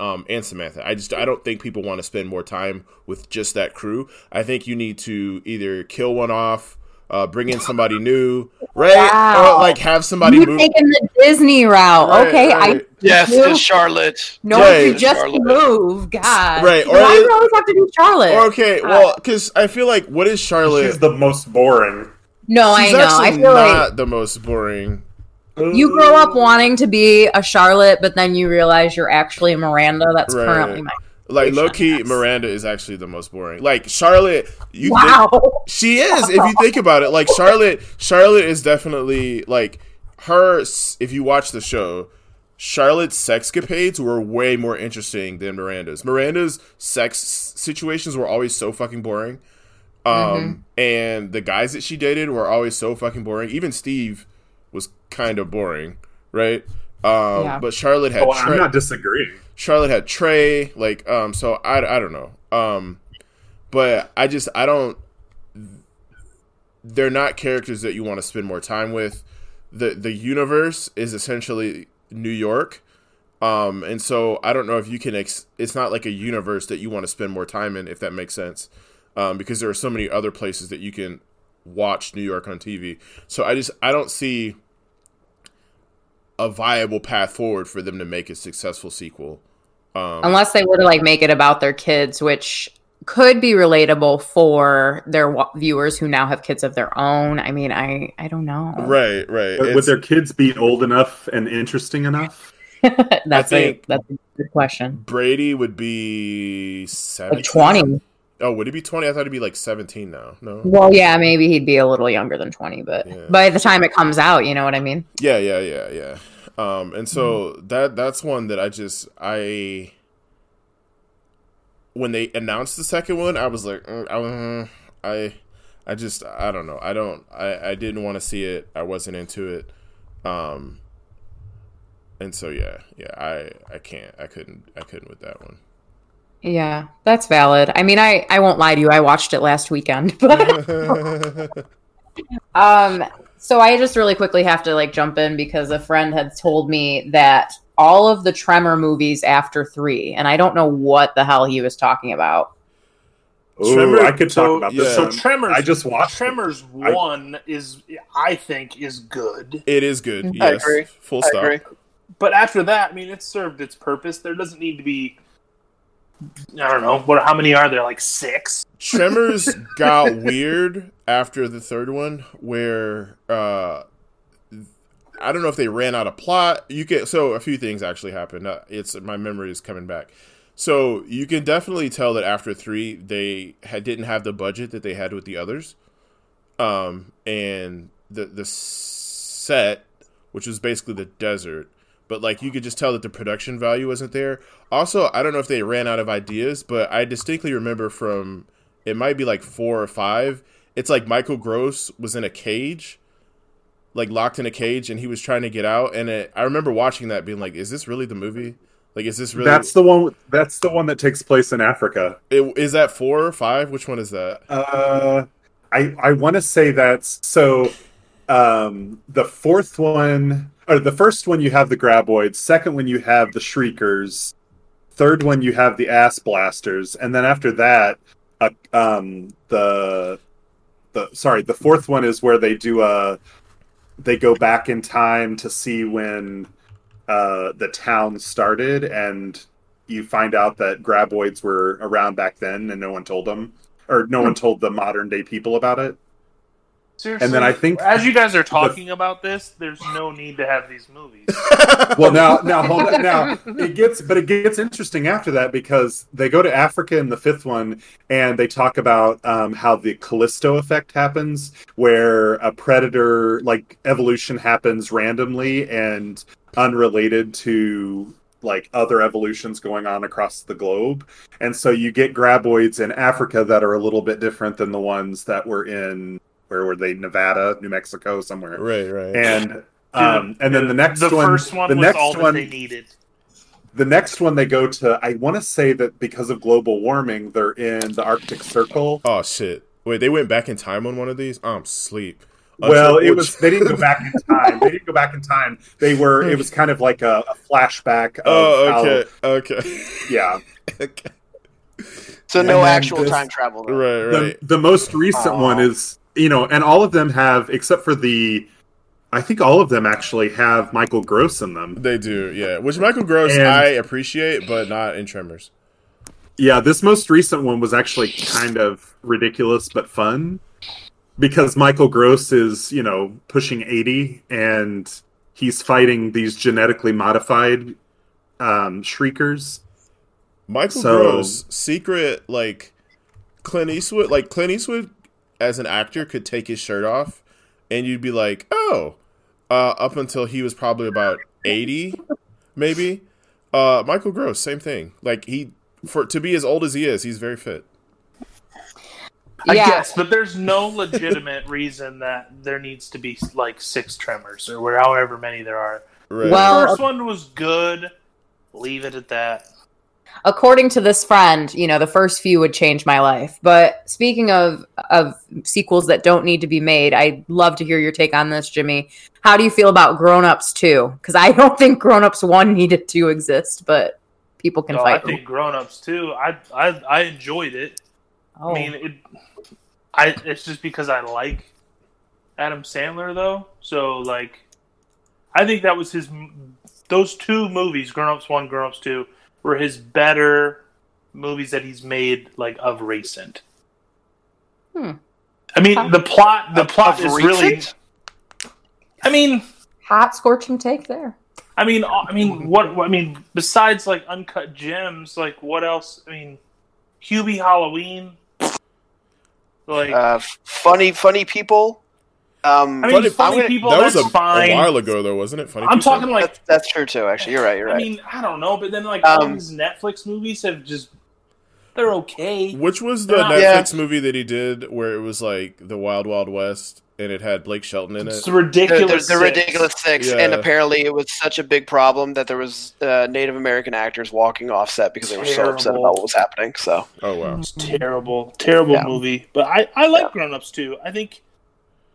um, and Samantha. I just I don't think people want to spend more time with just that crew. I think you need to either kill one off, uh, bring in somebody new, right? Wow. Or like have somebody You move. taking the Disney route? Right, okay, right. Yes, You- it's Charlotte. No, Right. you just Charlotte. move. God, Right, or Why it- do you always have to do Charlotte? Or, okay, well, because I feel like what is Charlotte? She's the most boring. no, I know. I feel not like the most boring. You grow up wanting to be a Charlotte, but then you realize you're actually a Miranda. That's Right. currently my Like low key. Miranda is actually the most boring. Like Charlotte, you think wow. She is, if you think about it. Like Charlotte, Charlotte is definitely like her. If you watch the show, Charlotte's sexcapades were way more interesting than Miranda's. Miranda's sex situations were always so fucking boring. Um, and the guys that she dated were always so fucking boring. Even Steve was kind of boring, right? Um, Yeah. but Charlotte had Oh, Trey- I'm not disagreeing. Charlotte had Trey, like, um, so I, I don't know. Um, but I just, I don't, they're not characters that you want to spend more time with. The, the universe is essentially New York. Um, and so I don't know if you can. Ex- it's not like a universe that you want to spend more time in, if that makes sense. Um, because there are so many other places that you can watch New York on TV. So I just I don't see a viable path forward for them to make a successful sequel. Um, Unless they were to like make it about their kids, which could be relatable for their wa- viewers who now have kids of their own. I mean, I I don't know. right, right. But would their kids be old enough and interesting enough? that's I a think- that's a good question. Brady would be seventeen. Like twenty. Oh, would he be twenty? I thought he'd be like seventeen now. No. Well, yeah, maybe he'd be a little younger than twenty, but Yeah. by the time it comes out, you know what I mean. Yeah, yeah, yeah, yeah. Um, and so Mm-hmm. that that's one that I just I when they announced the second one, I was like, mm, I I just I don't know. I don't I I didn't want to see it. I wasn't into it. Um, and so yeah, yeah. I I can't. I couldn't. I couldn't with that one. Yeah, that's valid. I mean, I I won't lie to you. I watched it last weekend, but um, so I just really quickly have to like jump in because a friend had told me that all of the Tremor movies after three, and I don't know what the hell he was talking about. Ooh, Tremor- I could talk So, about yeah. this. so one. Tremors. I just watched it. Tremors I- one is I think is good, it is good. I Yes, agree. full I stop. agree. but after that, I mean, it served its purpose. There doesn't need to be. I don't know what. How many are there? Like six. Tremors got weird after the third one, where uh, I don't know if they ran out of plot. You get so a few things actually happened. Uh, it's my memory is coming back. So you can definitely tell that after three, they had, didn't have the budget that they had with the others, um, and the the set, which was basically the desert, but like you could just tell that the production value wasn't there. Also, I don't know if they ran out of ideas, but I distinctly remember from it might be like four or five. It's like Michael Gross was in a cage, like locked in a cage, and he was trying to get out. And it, I remember watching that, being like, "Is this really the movie? Like, is this really? That's the one. That's the one that takes place in Africa. it, is that four or five? Which one is that? Uh, I I want to say that's so. Um, the fourth one or the first one you have the graboids. Second one you have the shriekers. Third one you have the ass blasters, and then after that, uh, um, the the sorry, the fourth one is where they do a they go back in time to see when uh, the town started, and you find out that graboids were around back then, and no one told them, or no one told the modern day people about it. Seriously, And then I think- as you guys are talking about this, there's no need to have these movies. Well, now, now, hold on. Now it gets, but it gets interesting after that because they go to Africa in the fifth one, and they talk about um, how the Callisto effect happens, where a predator, like evolution, happens randomly and unrelated to like other evolutions going on across the globe, and so you get graboids in Africa that are a little bit different than the ones that were in where were they, Nevada, New Mexico, somewhere, right, right. and. Um, and then the next the one, first one the was next all that one, they needed. the next one they go to i want to say that because of global warming they're in the arctic circle oh shit! Wait, they went back in time on one of these. I'm sleep. well Until- it was they didn't go back in time they didn't go back in time they were it was kind of like a, a flashback of Oh, how- okay, okay, yeah okay. So And no then actual this- time travel. though. Right, the, right. the most recent Aw. one is you know and all of them have except for the i think all of them actually have michael gross in them They do, yeah. Which Michael Gross And- I appreciate, but not in Tremors. Yeah, this most recent one was actually kind of ridiculous but fun because Michael Gross is, you know, pushing 80 and he's fighting these genetically modified um, shriekers. Michael So- Gross, secret like Clint Eastwood, like Clint Eastwood as an actor could take his shirt off, and you'd be like, oh, uh, up until he was probably about eighty, maybe. Uh, Michael Gross, same thing. Like he, for to be as old as he is, he's very fit. I Yeah. guess, but there's no legitimate reason that there needs to be like six tremors or where- however many there are. Right. Well- the first one was good. Leave it at that. According to this friend, you know, the first few would change my life. But speaking of of sequels that don't need to be made, I'd love to hear your take on this, Jimmy. How do you feel about Grown Ups 2? Because I don't think Grown Ups 1 needed to exist, but people can No, I think Grown Ups too. I I I enjoyed it. oh. I mean, it. I it's just because I like Adam Sandler though. So like, I think that was his. Those two movies, Grown Ups One, Grown Ups Two, were his better movies that he's made like of recent. Hmm. I mean, the plot. The Of- plot of is really. I mean, hot scorching take there. I mean, I mean, what? I mean, besides like uncut gems, like what else? I mean, Hubie Halloween. Like, Uh, funny, funny people. Um, I mean, Funny- funny I'm people. that was a, fine. a while ago, though, wasn't it? Funny. I'm People? talking like that's, that's true too. Actually, you're right. You're right. I mean, I don't know, but then like all Um, these Netflix movies have just they're okay. Which was the Yeah. Netflix movie that he did where it was like the Wild Wild West and it had Blake Shelton in It's it? the, ridiculous. the, the Six. ridiculous six, Yeah. and apparently it was such a big problem that there was uh, Native American actors walking off set because they were so upset about what was happening. So Oh wow. It's terrible, terrible Yeah. movie. But I I like Yeah. Grown Ups too. I think,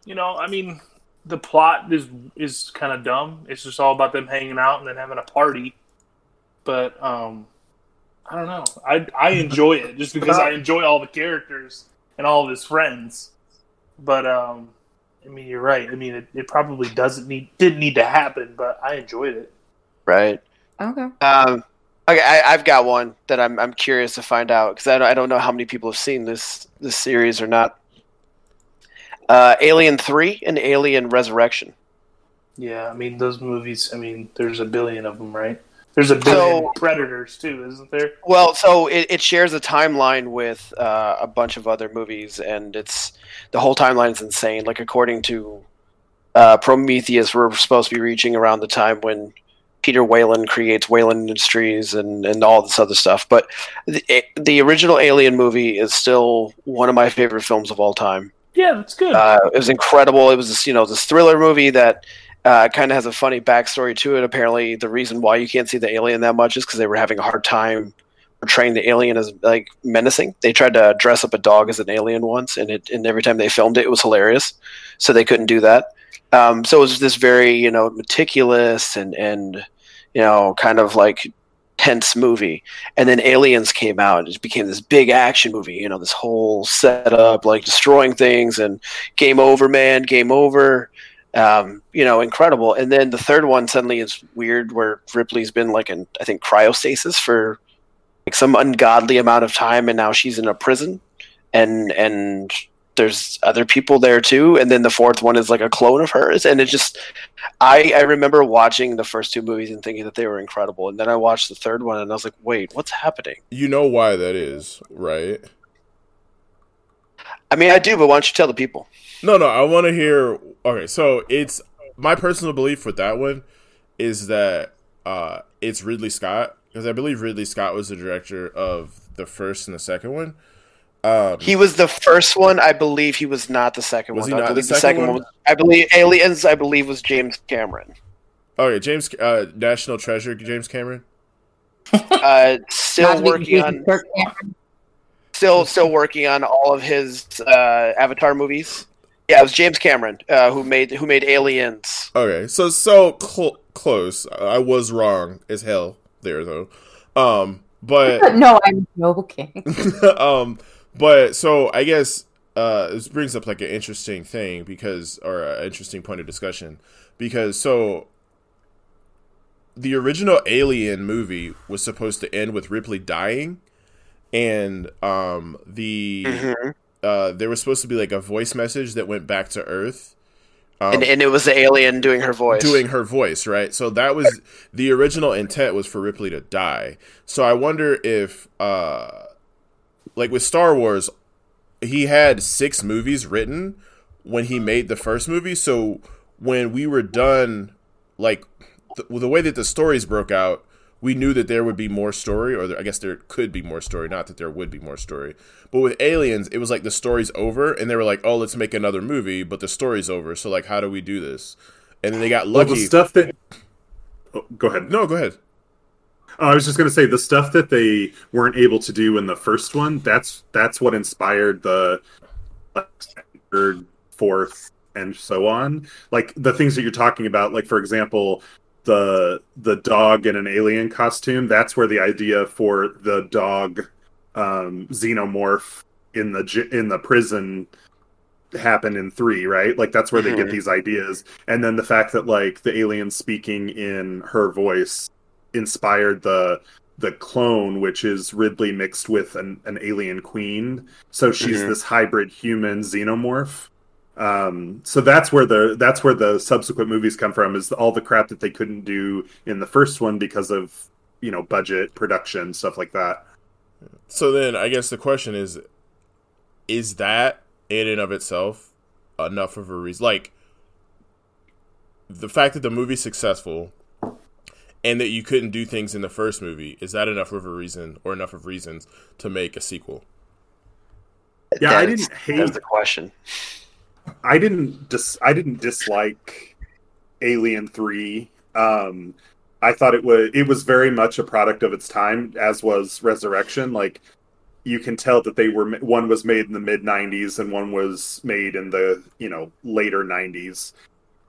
you know, I mean, the plot is is kind of dumb. It's just all about them hanging out and then having a party. But um, I don't know. I I enjoy it just because I enjoy all the characters and all of his friends. But um, I mean, you're right. I mean, it, it probably doesn't need didn't need to happen, but I enjoyed it. right. Okay. Um, okay, I, I've got one that I'm I'm curious to find out because I, don't- I don't know how many people have seen this this series or not. Uh, Alien Three and Alien Resurrection. Yeah, I mean those movies. I mean, there's a billion of them, right? There's a billion So- predators too, isn't there? Well, so it, it shares a timeline with uh, a bunch of other movies, and it's the whole timeline is insane. Like according to uh, Prometheus, we're supposed to be reaching around the time when Peter Weyland creates Weyland Industries and, and all this other stuff. But the, the original Alien movie is still one of my favorite films of all time. Yeah, that's good. Uh, it was incredible. It was this, you know, this thriller movie that uh, kind of has a funny backstory to it. Apparently, the reason why you can't see the alien that much is because they were having a hard time portraying the alien as like menacing. They tried to dress up a dog as an alien once, and it and every time they filmed it, it was hilarious. So they couldn't do that. Um, so it was this very you know meticulous and and you know kind of like tense movie. And then aliens came out it became this big action movie you know this whole setup like destroying things and game over man game over um, you know incredible. And then the third one suddenly is weird where ripley's been like in i think cryostasis for like some ungodly amount of time and now she's in a prison. And and there's other people there too and then the fourth one is like a clone of hers and it just i i remember watching the first two movies and thinking that they were incredible and then i watched the third one and i was like wait what's happening You know why that is, right? i mean i do but why don't you tell the people No, no, I want to hear. Okay, so it's my personal belief with that one is that uh, it's Ridley Scott because I believe Ridley Scott was the director of the first and the second one. Um, He was the first one. I believe he was not the second Was one. he I not the believe second one? was, I believe Aliens. I believe was James Cameron. okay, James uh, National Treasure, James Cameron. Uh, still working on, with Kirk Cameron. still still working on all of his uh, Avatar movies. Yeah, it was James Cameron uh, who made who made Aliens. Okay, so so cl- close. I was wrong as hell there though. Um, but no, I'm joking. um, but so I guess uh, this brings up like an interesting thing because, or an interesting point of discussion because so the original Alien movie was supposed to end with Ripley dying, and um, the Mhm. uh, there was supposed to be like a voice message that went back to Earth. Um, and, and it was the alien doing her voice. doing her voice, right? So that was the original intent was for Ripley to die. So I wonder if uh like with Star Wars, he had six movies written when he made the first movie. So when we were done like th- the way that the stories broke out, we knew that there would be more story, or there, I guess there could be more story. Not that there would be more story, but with Aliens, it was like the story's over, and they were like, "Oh, let's make another movie," but the story's over. So like, how do we do this? And then they got Well, lucky. the stuff that. Oh, go ahead. no, go ahead. Oh, I was just gonna say the stuff that they weren't able to do in the first one. That's that's what inspired the third, fourth, and so on. Like the things that you're talking about. Like for example, the the dog in an alien costume. That's where the idea for the dog um, xenomorph in the in the prison happened in three, right? Like that's where they get Mhm. these ideas, and then the fact that like the alien speaking in her voice inspired the the clone, which is Ridley mixed with an, an alien queen. So she's Mhm. this hybrid human xenomorph. Um, so that's where the that's where the subsequent movies come from is all the crap that they couldn't do in the first one because of you know budget, production, stuff like that. So then, I guess the question is: Is that in and of itself enough of a reason? Like the fact that the movie's successful and that you couldn't do things in the first movie is that enough of a reason or enough of reasons to make a sequel? Yeah, I didn't hate That's the question. I didn't dis- I didn't dislike Alien Three. Um, I thought it was it was very much a product of its time, as was Resurrection. Like you can tell that they were one was made in the mid '90s and one was made in the you know later '90s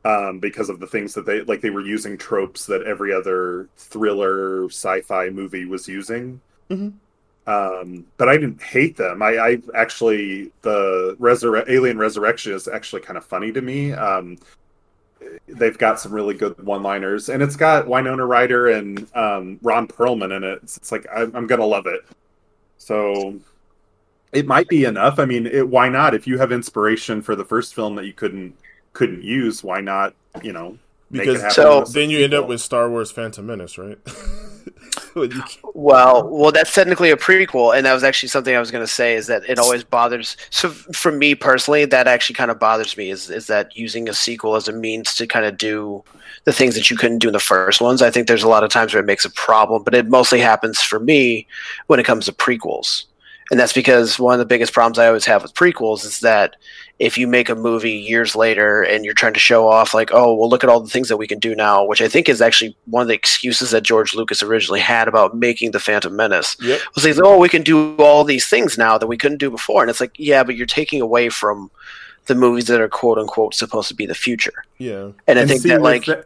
um, because of the things that they like. They were using tropes that every other thriller sci-fi movie was using Mhm. um, but I didn't hate them. I, I actually the Resur- Alien Resurrection is actually kind of funny to me. Um, they've got some really good one-liners, and it's got Winona Ryder and um, Ron Perlman in it. It's, it's like I'm, I'm gonna love it. So it might be enough. I mean, it, why not? If you have inspiration for the first film that you couldn't couldn't use, why not? You know, make it Because happen So- then you end up with Star Wars Phantom Menace, right? When you can't- Well, well, that's technically a prequel, and that was actually something I was going to say. Is that it always bothers? So, for me personally, that actually kind of bothers me. Is is that using a sequel as a means to kind of do the things that you couldn't do in the first ones? I think there's a lot of times where it makes a problem, but it mostly happens for me when it comes to prequels, and that's because one of the biggest problems I always have with prequels is that if you make a movie years later and you're trying to show off like oh well look at all the things that we can do now which i think is actually one of the excuses that george lucas originally had about making the phantom menace Yep. was like oh we can do all these things now that we couldn't do before and it's like yeah but you're taking away from the movies that are quote unquote supposed to be the future Yeah. and i And think see, that like the-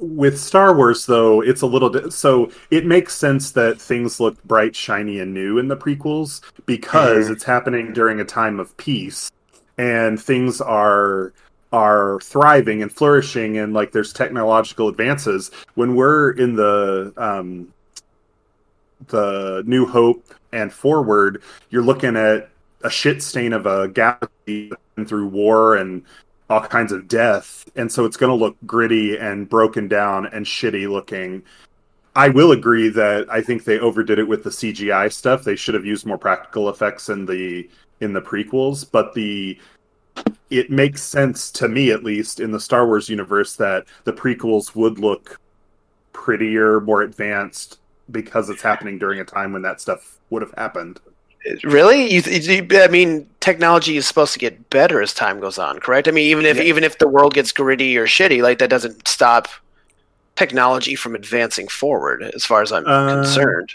with Star Wars though, it's a little di- so it makes sense that things look bright, shiny, and new in the prequels because Mhm. it's happening during a time of peace and things are are thriving and flourishing and like there's technological advances. When we're in the um the new hope and forward you're looking at a shit stain of a galaxy through war and all kinds of death. And so it's going to look gritty and broken down and shitty looking. I will agree that i think they overdid it with the cgi stuff. They should have used more practical effects in the in the prequels but the it makes sense to me at least in the star wars universe that the prequels would look prettier more advanced because it's happening during a time when that stuff would have happened. Really? You, you, i mean technology is supposed to get better as time goes on correct? I mean even if Yeah. even if the world gets gritty or shitty like that doesn't stop technology from advancing forward as far as i'm Uh, concerned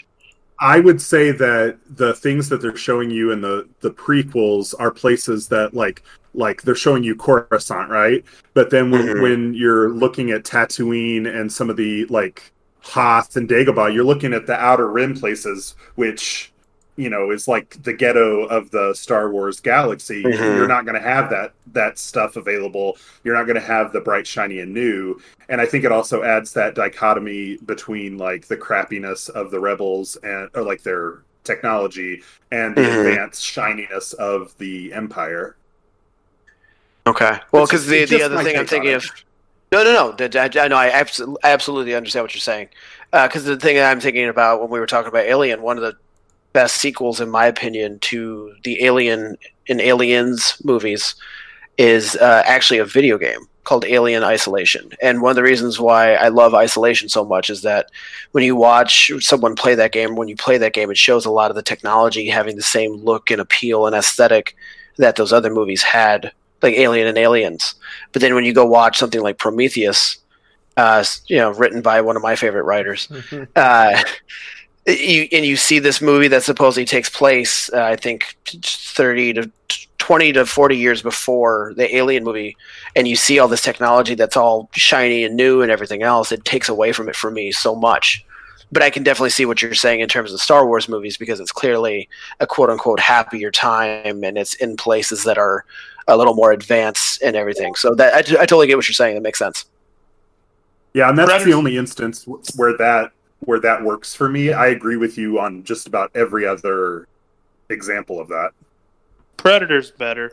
I would say that the things that they're showing you in the the prequels are places that like like they're showing you Coruscant, right? But then when Mhm. when you're looking at Tatooine and some of the like Hoth and Dagobah, you're looking at the outer rim places, which you know is like the ghetto of the Star Wars galaxy. Mhm. You're not going to have that that stuff available. You're not going to have the bright, shiny, and new and I think it also adds that dichotomy between like the crappiness of the rebels and or like their technology and the Mhm. advanced shininess of the empire. Okay. Well, because the the other thing I'm thinking of. No, no, no. I, I know. I absolutely, understand what you're saying. Because the thing that I'm thinking about when we were talking about Alien, one of the best sequels, in my opinion, to the Alien in Aliens movies is uh, actually a video game called Alien Isolation. And one of the reasons why I love Isolation so much is that when you watch someone play that game, when you play that game, it shows a lot of the technology having the same look and appeal and aesthetic that those other movies had, like Alien and Aliens. But then when you go watch something like Prometheus, uh, you know, written by one of my favorite writers. Uh, you, and you see this movie that supposedly takes place, uh, I think, t- t- thirty to twenty to forty years before the Alien movie, and you see all this technology that's all shiny and new and everything else. It takes away from it for me so much. But I can definitely see what you're saying in terms of Star Wars movies because it's clearly a quote unquote happier time and it's in places that are a little more advanced and everything. So that I, I totally get what you're saying. That makes sense. Yeah, and that's Predators- the only instance where that where that works for me. I agree with you on just about every other example of that. Predator's better.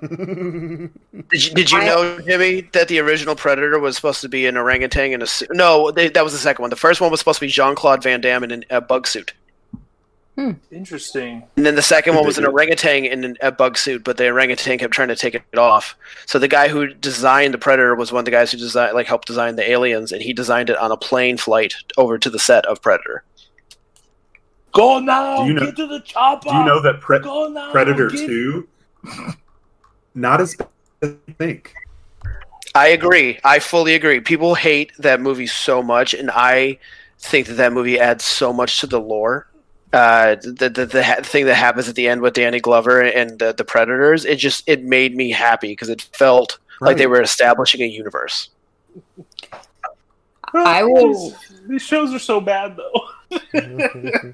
Did you, did you I- know, Jimmy, that the original Predator was supposed to be an orangutan in a suit? No, they, that was the second one. The first one was supposed to be Jean Claude Van Damme in a bug suit. Hmm. Interesting. And then the second one was an orangutan in an- a bug suit, but the orangutan kept trying to take it off. So the guy who designed the Predator was one of the guys who designed, like, helped design the aliens, and he designed it on a plane flight over to the set of Predator. Go now. Do you know- get to the chopper. Do you know that Pre- Go now. Predator get- Two not as bad as you think? I agree. I fully agree. People hate that movie so much, and I think that that movie adds so much to the lore. Uh, the the, the ha- thing that happens at the end with Danny Glover and the, the Predators, it just it made me happy because it felt like they were establishing a universe. I will- These, these shows are so bad, though.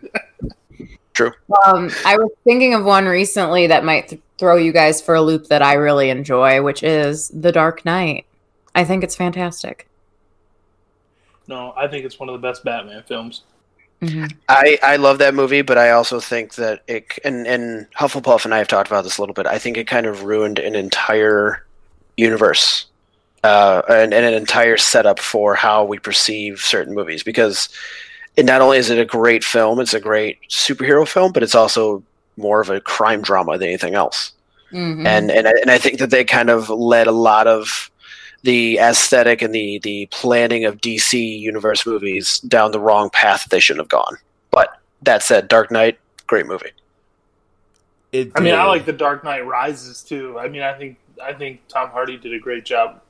True. Um, I was thinking of one recently that might th- throw you guys for a loop that I really enjoy, which is The Dark Knight. I think it's fantastic. no, I think it's one of the best Batman films. Mhm. I, I love that movie, but I also think that it and and Hufflepuff and I have talked about this a little bit. I think it kind of ruined an entire universe, uh, and, and an entire setup for how we perceive certain movies. Because it not only is it a great film, it's a great superhero film, but it's also more of a crime drama than anything else. Mhm. And and I, and I think that they kind of led a lot of the aesthetic and the the planning of DC universe movies down the wrong path they shouldn't have gone. But that said, Dark Knight, great movie. It I mean, I like The Dark Knight Rises too. I mean, I think I think Tom Hardy did a great job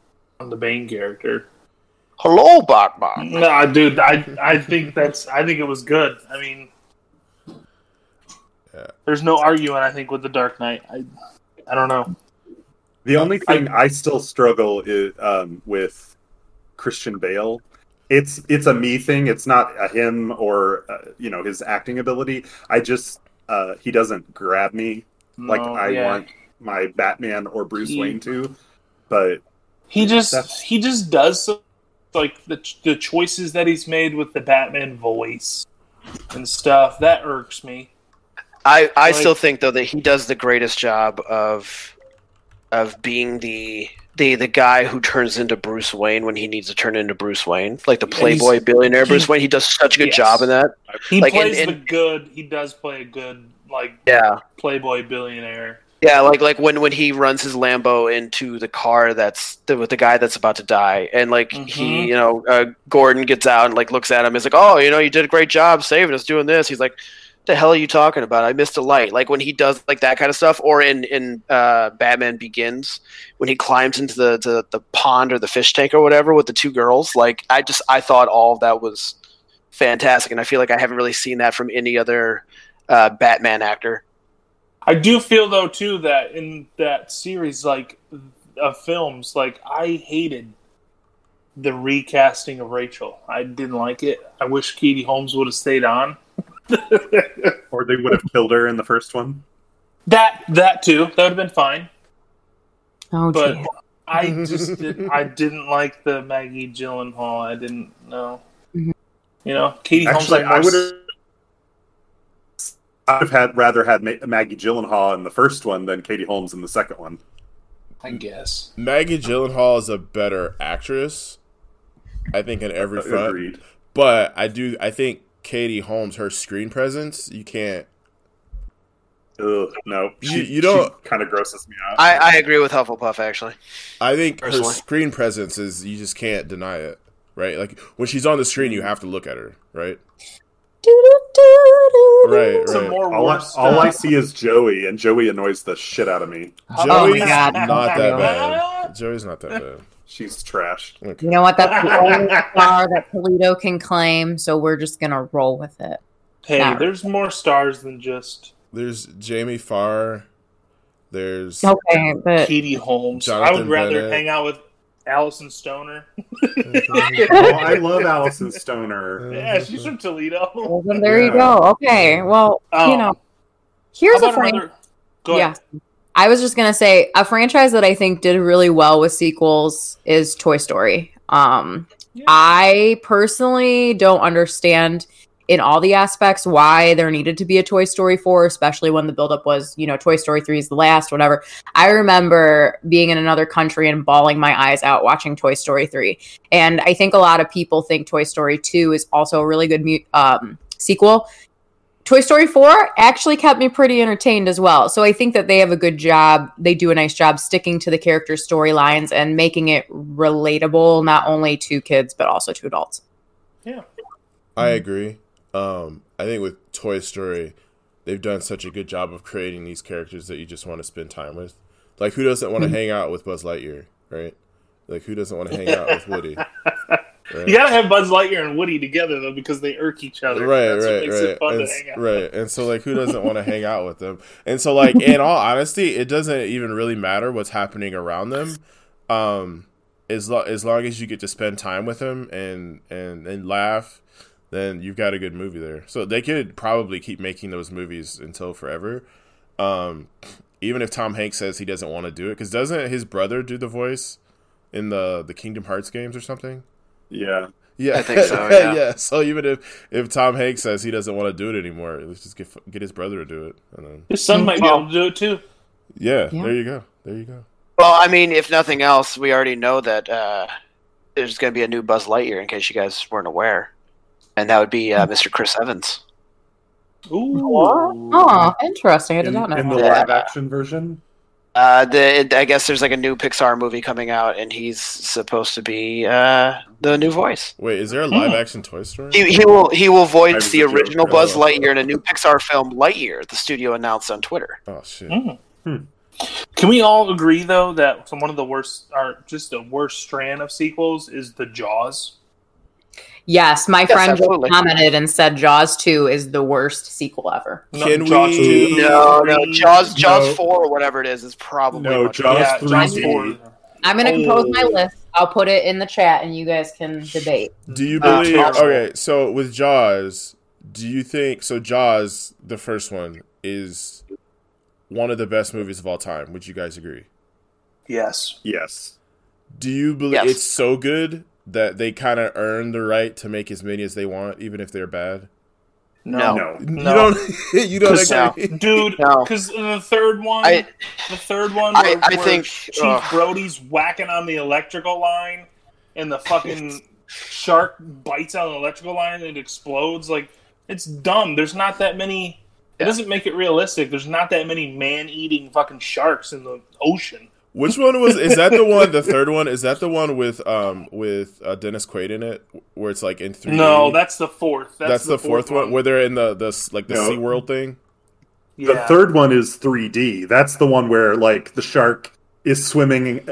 on the Bane character. Hello, Batman. No, dude, I I think that's I think it was good. I mean, Yeah. there's no arguing. I think with The Dark Knight, I I don't know. The only thing I still struggle is, um, with Christian Bale. It's it's a me thing. It's not a him or uh, you know his acting ability. I just uh, he doesn't grab me like No, I yeah. want my Batman or Bruce He- Wayne to. But He just That's- he just does so, like the the choices that he's made with the Batman voice and stuff that irks me. I, I Like- still think though that he does the greatest job of of being the the the guy who turns into Bruce Wayne when he needs to turn into Bruce Wayne, like the playboy billionaire Bruce he- Wayne. He does such a good Yes. job in that. He Like, plays in- the good. He does play a good like Yeah, playboy billionaire. Yeah, like like when when he runs his Lambo into the car that's the, with the guy that's about to die, and like Mhm. he, you know, uh, Gordon gets out and like looks at him. He's like, "Oh, you know, you did a great job saving us doing this." He's like, "The hell are you talking about? I missed a light." Like when he does like that kind of stuff, or in in uh, Batman Begins when he climbs into the, the the pond or the fish tank or whatever with the two girls. Like I just I thought all of that was fantastic, and I feel like I haven't really seen that from any other uh, Batman actor. I do feel though too that in that series like of films, like I hated the recasting of Rachel. I didn't like it. I wish Katie Holmes would have stayed on. or they would have killed her in the first one. that that too. That would have been fine. Oh, But gee. I just did, I didn't like the Maggie Gyllenhaal. I didn't know. Mhm. You know, Katie Actually, Holmes. I would have. I'd have had rather had Ma- Maggie Gyllenhaal in the first one than Katie Holmes in the second one. I guess. Maggie Gyllenhaal is a better actress, I think, in every front. Agreed. But I do, I think Katie Holmes, her screen presence, you can't. Ugh, no, You- you don't- kind of grosses me out. I, I agree with Hufflepuff actually. I think her screen presence is you just can't deny it, right? Like when she's on the screen, you have to look at her, right? Right, Some right. more all, I, all I see is Joey, and Joey annoys the shit out of me. Oh Joey's my God, not that bad. Joey's not that bad. She's trashed. Okay. You know what? That's the only star that Toledo can claim, so we're just gonna roll with it. Hey, Not- there's more stars than just There's Jamie Farr. There's Okay, but Katie Holmes. I would rather Bennett. hang out with Alyson Stoner. Oh, I love Alyson Stoner. yeah, she's from Toledo. well, then there you go. Okay, well, Oh. you know, here's a about franchise. another? Go ahead. I was just gonna say a franchise that I think did really well with sequels is Toy Story. Um, Yeah. I personally don't understand in all the aspects why there needed to be a Toy Story 4, especially when the buildup was, you know, Toy Story 3 is the last, whatever. I remember being in another country and bawling my eyes out watching Toy Story 3. And I think a lot of people think Toy Story 2 is also a really good um, sequel. Toy Story 4 actually kept me pretty entertained as well. So I think that they have a good job. They do a nice job sticking to the character storylines and making it relatable not only to kids but also to adults. Yeah. I agree. Um, I think with Toy Story, they've done such a good job of creating these characters that you just want to spend time with. Like, who doesn't want to hang out with Buzz Lightyear, right? Like, who doesn't want to hang out with Woody? Right? You gotta have Buzz Lightyear and Woody together though because they irk each other. Right, That's right, makes right, it fun and, to hang out. right. And so, like, who doesn't want to hang out with them? And so, like, in all honesty, it doesn't even really matter what's happening around them, um, as lo- as long as you get to spend time with them and and and laugh, then you've got a good movie there. So they could probably keep making those movies until forever, um, even if Tom Hanks says he doesn't want to do it, because doesn't his brother do the voice in the the Kingdom Hearts games or something? Yeah. Yeah, I think so, yeah. So even if if Tom Hanks says he doesn't want to do it anymore, let's just get get his brother to do it, and then His son might be able to do it too. yeah, Yeah. there you go, there you go. Well, I mean, if nothing else, we already know that uh, there's going to be a new Buzz Lightyear. In case you guys weren't aware, and that would be uh, Mr. Chris Evans. Ooh. Oh, interesting. I did In, not know in the that. live action version. Uh, the I guess there's like a new Pixar movie coming out, and he's supposed to be uh, the new voice. Wait, is there a live action Toy Story? He, he will he will voice the original Buzz Oh. Lightyear in a new Pixar film, Lightyear. The studio announced on Twitter. oh shit! Mm. Hmm. Can we all agree though that some one of the worst, or just the worst strand of sequels is the Jaws? Yes, my Yes, friend absolutely. commented and said Jaws 2 is the worst sequel ever. Can Jaws we- two, No, no, Jaws Jaws No. four or whatever it is is probably No, much Jaws Yeah, three Jaws four. I'm going to compose my Oh. list. I'll put it in the chat and you guys can debate. Do you Uh, believe? terrible. okay, so with Jaws, do you think so? Jaws, the first one, is one of the best movies of all time. Would you guys agree? Yes. Yes. Do you believe Yes. it's so good that they kind of earn the right to make as many as they want, even if they're bad? No. No. You No. don't. you don't No. agree. Dude, No. because the third one, I the third one, I- where, I where think- Chief ugh. Brody's whacking on the electrical line, and the fucking shark bites on the electrical line and it explodes. Like it's dumb. There's not that many. It Yeah. doesn't make it realistic. There's not that many man-eating fucking sharks in the ocean. Which one was? Is that the one? The third one? Is that the one with um with uh, Dennis Quaid in it, where it's like in three? No, that's the fourth. That's, that's, the, fourth, one, where they're in the the like the No. Sea World thing. The third one is 3D. That's the one where like the shark is swimming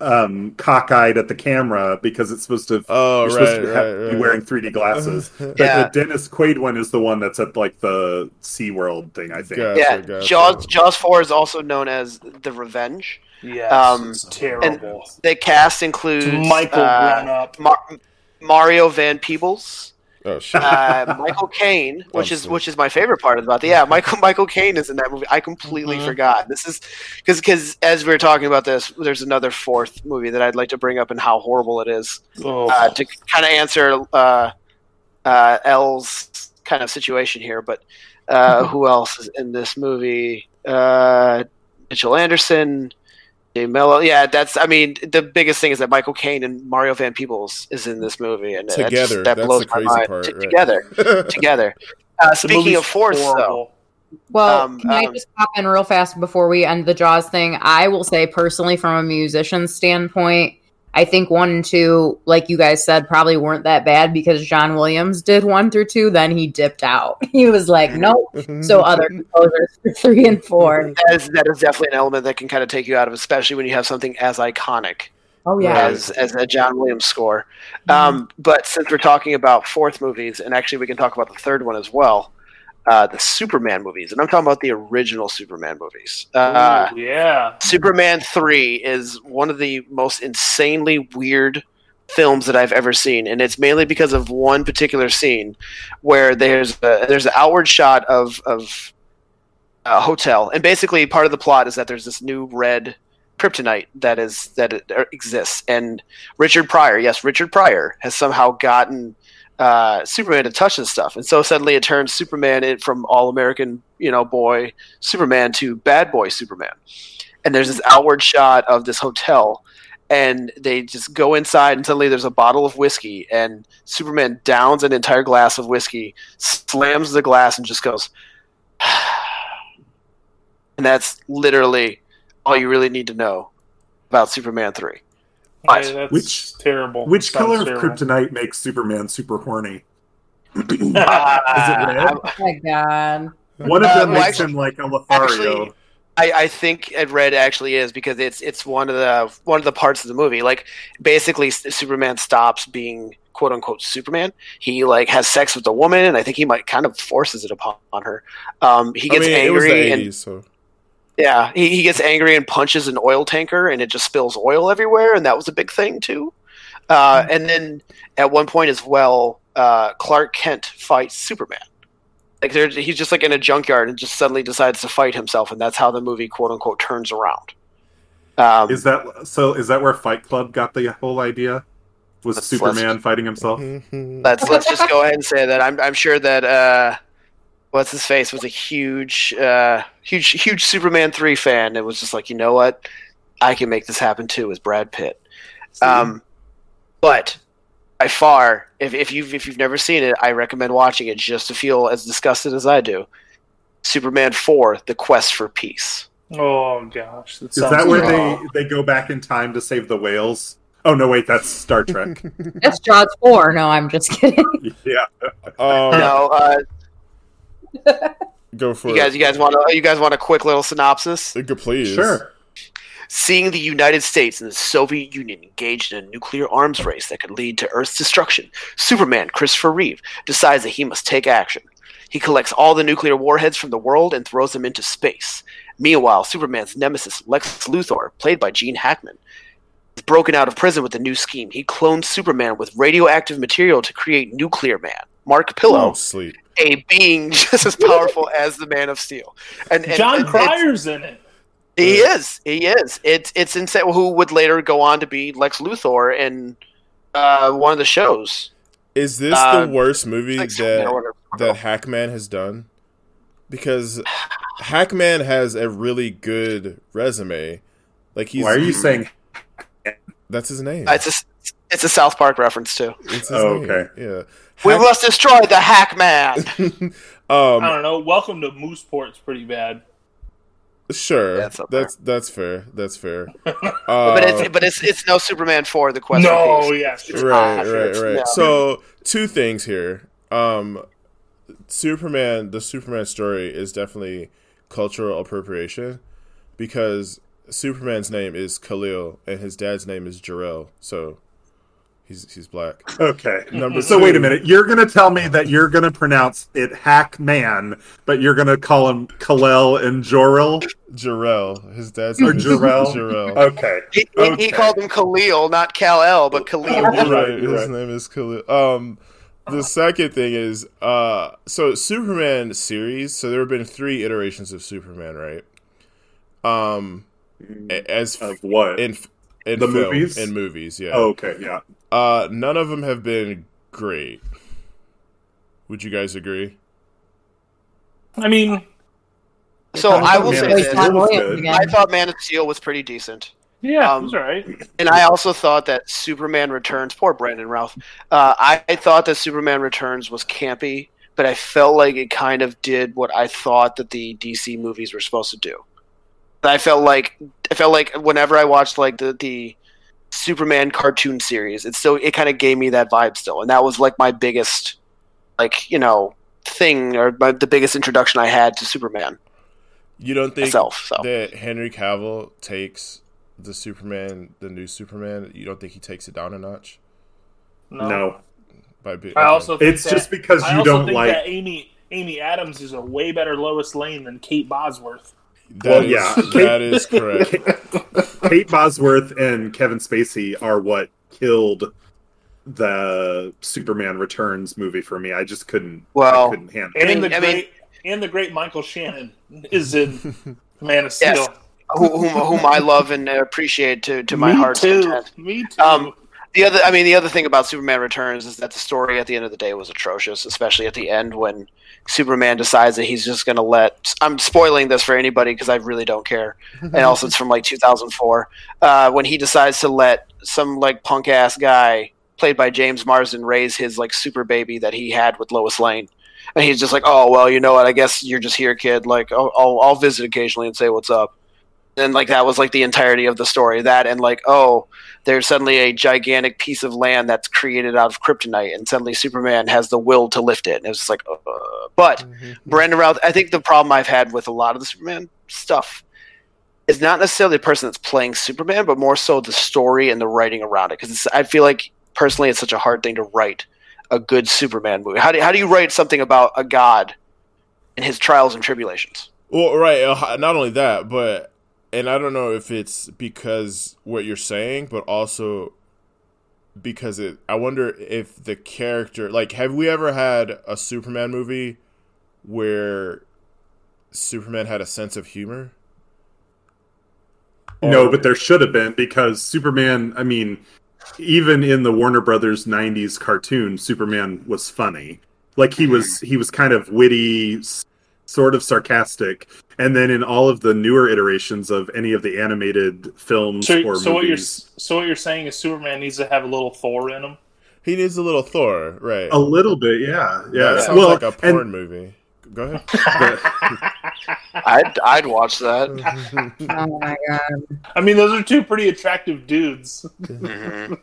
um, cockeyed at the camera because it's supposed to Oh you're right, supposed to right, have- right. be wearing 3D glasses. But Yeah. the Dennis Quaid one is the one that's at like the SeaWorld thing, I think. Gotcha, yeah, gotcha. Jaws Jaws four is also known as the Revenge. Yeah, Um, it's terrible. The cast includes Michael uh, Greenup. Mar- Mario Van Peebles, Oh shit! uh, Michael Caine, which is which is my favorite part about the yeah Michael Michael Caine is in that movie. I completely Mhm. forgot. This is because because as we were talking about this, there's another fourth movie that I'd like to bring up and how horrible it is Oh. uh, to kind of answer uh, uh, L's kind of situation here. But uh, who else is in this movie? Uh, Mitchell Anderson. Jay Mello, yeah, that's. I mean, the biggest thing is that Michael Caine and Mario Van Peebles is in this movie, and that just- Together, that that's blows the my mind. part. Right. Together, together. Uh, speaking movie's of fourths, though. Well, Um, can I um, just pop in real fast before we end the Jaws thing? I will say personally, from a musician standpoint, I think one and two, like you guys said, probably weren't that bad because John Williams did one through two. Then he dipped out. He was like, nope. Mm-hmm. So other composers for three and four. Mm-hmm. That is, that is definitely an element that can kind of take you out of, especially when you have something as iconic Oh yeah. as as a John Williams score. Mm-hmm. Um, but since we're talking about fourth movies, and actually we can talk about the third one as well, uh, the Superman movies, and I'm talking about the original Superman movies. Uh, Ooh, yeah. Superman 3 is one of the most insanely weird films that I've ever seen and it's mainly because of one particular scene where there's a, there's an outward shot of of a hotel and basically part of the plot is that there's this new red kryptonite that is that er, exists and Richard Pryor yes Richard Pryor has somehow gotten uh, Superman to touch this stuff. And so suddenly it turns Superman in from all American you know boy Superman to bad boy Superman. And there's this outward shot of this hotel and they just go inside and suddenly there's a bottle of whiskey and superman downs an entire glass of whiskey slams the glass and just goes and that's literally all you really need to know about superman 3 Hey, that's Which- terrible. Which Sounds color of terrible. kryptonite makes Superman super horny? Uh, Is it red? Oh my god. One of Uh, them well, makes actually- him like a Lothario. actually- I, I think it red actually is because it's it's one of the one of the parts of the movie. Like basically, Superman stops being quote unquote Superman. He like has sex with a woman, and I think he might kind of forces it upon her. Um, he I gets mean, it was the angry and 80s, so Yeah, he, he gets angry and punches an oil tanker, and it just spills oil everywhere, and that was a big thing too. Uh, and then at one point as well, uh, Clark Kent fights Superman. Like he's just like in a junkyard and just suddenly decides to fight himself, and that's how the movie quote unquote turns around. Um, Is that so? Is that where Fight Club got the whole idea? Was Let's- Superman let's- fighting himself? let's let's just go ahead and say that I'm I'm sure that uh, what's his face was a huge uh, huge huge Superman three fan. It was just like you know what, I can make this happen too. As Brad Pitt. Um, but by far, if, if you've if you've never seen it, I recommend watching it just to feel as disgusted as I do. Superman four: The Quest for Peace. Oh gosh, that Is sounds that where terrible. they they go back in time to save the whales? Oh no, wait, that's Star Trek. That's Jaws four. No, I'm just kidding. yeah, um, No, uh, go for it. you guys, you guys want to you guys want a quick little synopsis? it. Good, Please. sure. Seeing the United States and the Soviet Union engaged in a nuclear arms race that could lead to Earth's destruction, Superman Christopher Reeve decides that he must take action. He collects all the nuclear warheads from the world and throws them into space. Meanwhile, Superman's nemesis, Lex Luthor, played by Gene Hackman, is broken out of prison with a new scheme. He clones Superman with radioactive material to create Nuclear Man, Mark Pillow, Oh, sleep. a being just as powerful as the Man of Steel. And, and Jon and Cryer's in it. he is. He is. It's it's insane. Who would later go on to be Lex Luthor in uh, one of the shows? Is this Uh, the worst movie Like that that Hackman has done? Because Hackman has a really good resume. Like he's Why are you saying? that's his name. Uh, It's a it's a South Park reference too. It's his Oh, name. okay. Yeah. We Hack- must destroy the Hack Man. I um don't know. Welcome to Mooseport's pretty bad. sure. That's that's that's fair. That's fair. Uh, but it's but it's it's no Superman four. The question. no, for Peace. yes, It's right, not. right, right. no. So two things here. Um, Superman, the Superman story is definitely cultural appropriation because Superman's name is Khalil and his dad's name is Jarrell. So he's he's black. Okay. Number So two, wait a minute. You're gonna tell me that you're gonna pronounce it Hackman, but you're gonna call him Kalel and Jorel? Jarrell. His dad's Or name is Jarrell? Jarrell. Okay. He, he, Okay. he called him Khalil, not Kal El, but Khalil. You're right, right, you're his right. name is Khalil. Um, the second thing is, uh, so Superman series. So there have been three iterations of Superman, right? Um, a- as Of what? in in The film, movies? in movies, yeah. Oh, okay, yeah. Uh, none of them have been great. Would you guys agree? I mean, So I I thought will Man say of this: Steel was Williams good. again. I thought Man of Steel was pretty decent. yeah, Um, that's all right. And I also thought that Superman Returns, poor Brandon Routh, uh, I, I thought that Superman Returns was campy, but I felt like it kind of did what I thought that the DC movies were supposed to do. I felt like I felt like whenever I watched like the the Superman cartoon series. It still it kind of gave me that vibe still, and that was like my biggest, like you know, thing or my, the biggest introduction I had to Superman You don't think myself. So that Henry Cavill takes the Superman, the new Superman? You don't think he takes it down a notch No. No, by being? I also think it's that, just because I you also don't think like. that Amy Amy Adams is a way better Lois Lane than Kate Bosworth. That Well, is- yeah. that is correct. Kate Bosworth and Kevin Spacey are what killed the Superman Returns movie for me. I just couldn't. Well, I couldn't handle. it. And I the I mean- great and the great Michael Shannon is in Man of Steel. Yes. whom, whom I love and appreciate to to my Me heart's too. content. Me too. Um, the other, I mean, the other thing about Superman Returns is that the story at the end of the day was atrocious, especially at the end when Superman decides that he's just going to let. I'm spoiling this for anybody because I really don't care, and also it's from like 2004 uh, when he decides to let some like punk ass guy played by James Marsden raise his like super baby that he had with Lois Lane. And he's just like, oh well, you know what? I guess you're just here, kid. Like, I'll, I'll, I'll visit occasionally and say what's up. And like that was like the entirety of the story. That and like, oh, there's suddenly a gigantic piece of land that's created out of kryptonite, and suddenly Superman has the will to lift it. And it was just like, uh, but Brandon Routh, I think the problem I've had with a lot of the Superman stuff is not necessarily the person that's playing Superman, but more so the story and the writing around it. Because I feel like personally, it's such a hard thing to write a good Superman movie. How do how do you write something about a god and his trials and tribulations? Well, right. uh, Not only that, but and I don't know if it's because what you're saying, but also because it. I wonder if the character, like, have we ever had a Superman movie where Superman had a sense of humor? No, but there should have been because Superman. I mean, even in the Warner Brothers '90s cartoon, Superman was funny. Like he was, he was kind of witty, sort of sarcastic, and then in all of the newer iterations of any of the animated films so, or so what you're so what you're saying is Superman needs to have a little Thor in him. he needs a little Thor, right? a little bit, yeah, yeah. that sounds well, like a porn and movie. Go ahead. I'd I'd watch that. Oh my god. I mean, those are two pretty attractive dudes.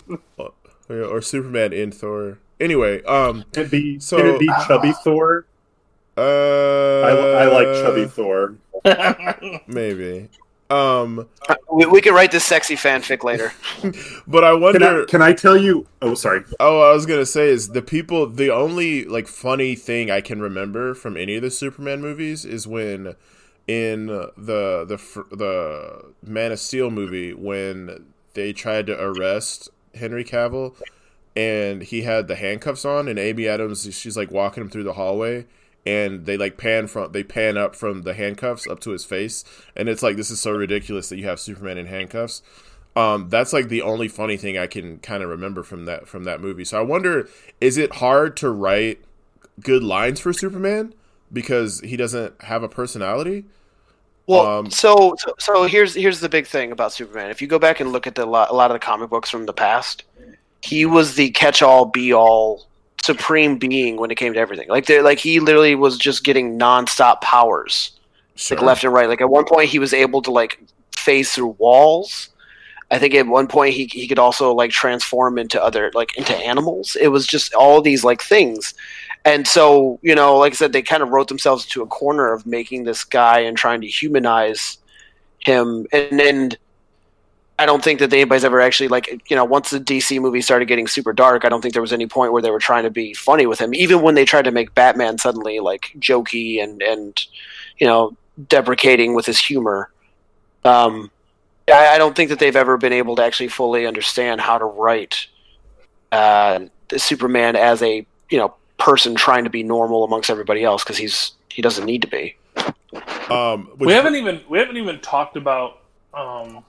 Yeah, or Superman in Thor. Anyway, um, can it be So- can it be chubby Thor? Uh, I, I like chubby Thor. Maybe. Um, we, we can write this sexy fanfic later. but I Can wonder. I, can I tell you? Oh, sorry. Oh, I was gonna say is the people. The only like funny thing I can remember from any of the Superman movies is when in the the the Man of Steel movie when they tried to arrest Henry Cavill and he had the handcuffs on and Amy Adams she's like walking him through the hallway and they like pan from they pan up from the handcuffs up to his face and it's like this is so ridiculous that you have Superman in handcuffs. Um, that's like the only funny thing I can kind of remember from that from that movie. So I wonder, is it hard to write good lines for Superman because he doesn't have a personality? Well, Um, so, so so here's here's the big thing about Superman. If you go back and look at the a lot of the comic books from the past, he was the catch-all, be-all, supreme being when it came to everything. Like they like he literally was just getting non-stop powers, Sure. like left and right. Like at one point, he was able to like phase through walls. I think at one point he he could also like transform into other like into animals. It was just all these like things. And so, you know, like I said, they kind of wrote themselves into a corner of making this guy and trying to humanize him. And and I don't think that anybody's ever actually like you know once the DC movie started getting super dark, I don't think there was any point where they were trying to be funny with him. Even when they tried to make Batman suddenly like jokey and and you know deprecating with his humor. Um, I, I don't think that they've ever been able to actually fully understand how to write uh, the Superman as a you know person trying to be normal amongst everybody else because he's he doesn't need to be. Um, we haven't even we haven't even talked about um,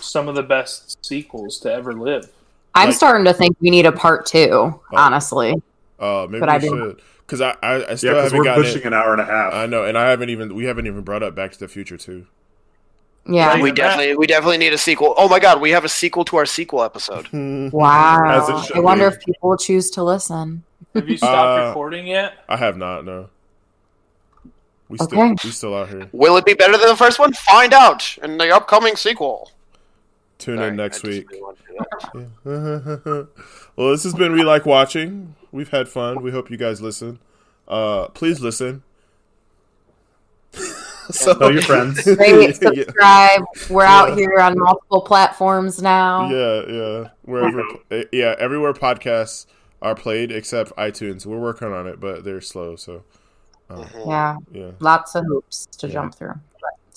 some of the best sequels to ever live. I'm Like- starting to think we need a part two, honestly. Uh, maybe but we I didn't- should because I, I I still because haven't we're gotten pushing it. an hour and a half. I know, and I haven't even we haven't even brought up Back to the Future too. Yeah. Right. we Matt- definitely we definitely need a sequel. Oh my god, we have a sequel to our sequel episode. Wow. I wonder be. if people will choose to listen. Have you stopped Uh, recording yet? I have not. No. We still Okay. we still out here. Will it be better than the first one? Find out in the upcoming sequel. Tune Sorry, in next week. really wanted to do that. well, this has been We Like Watching. We've had fun. We hope you guys listen. Uh, please listen. so, Tell your friends. Rate, yeah, subscribe. We're Yeah. out here on multiple platforms now. yeah, yeah. Wherever, eh, yeah, everywhere podcasts are played except iTunes. We're working on it, but they're slow. So, um, Mhm. Yeah, yeah. lots of hoops to Yeah. jump through.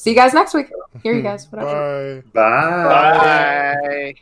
See you guys next week. Hear you guys. Whatever. Bye. Bye. Bye.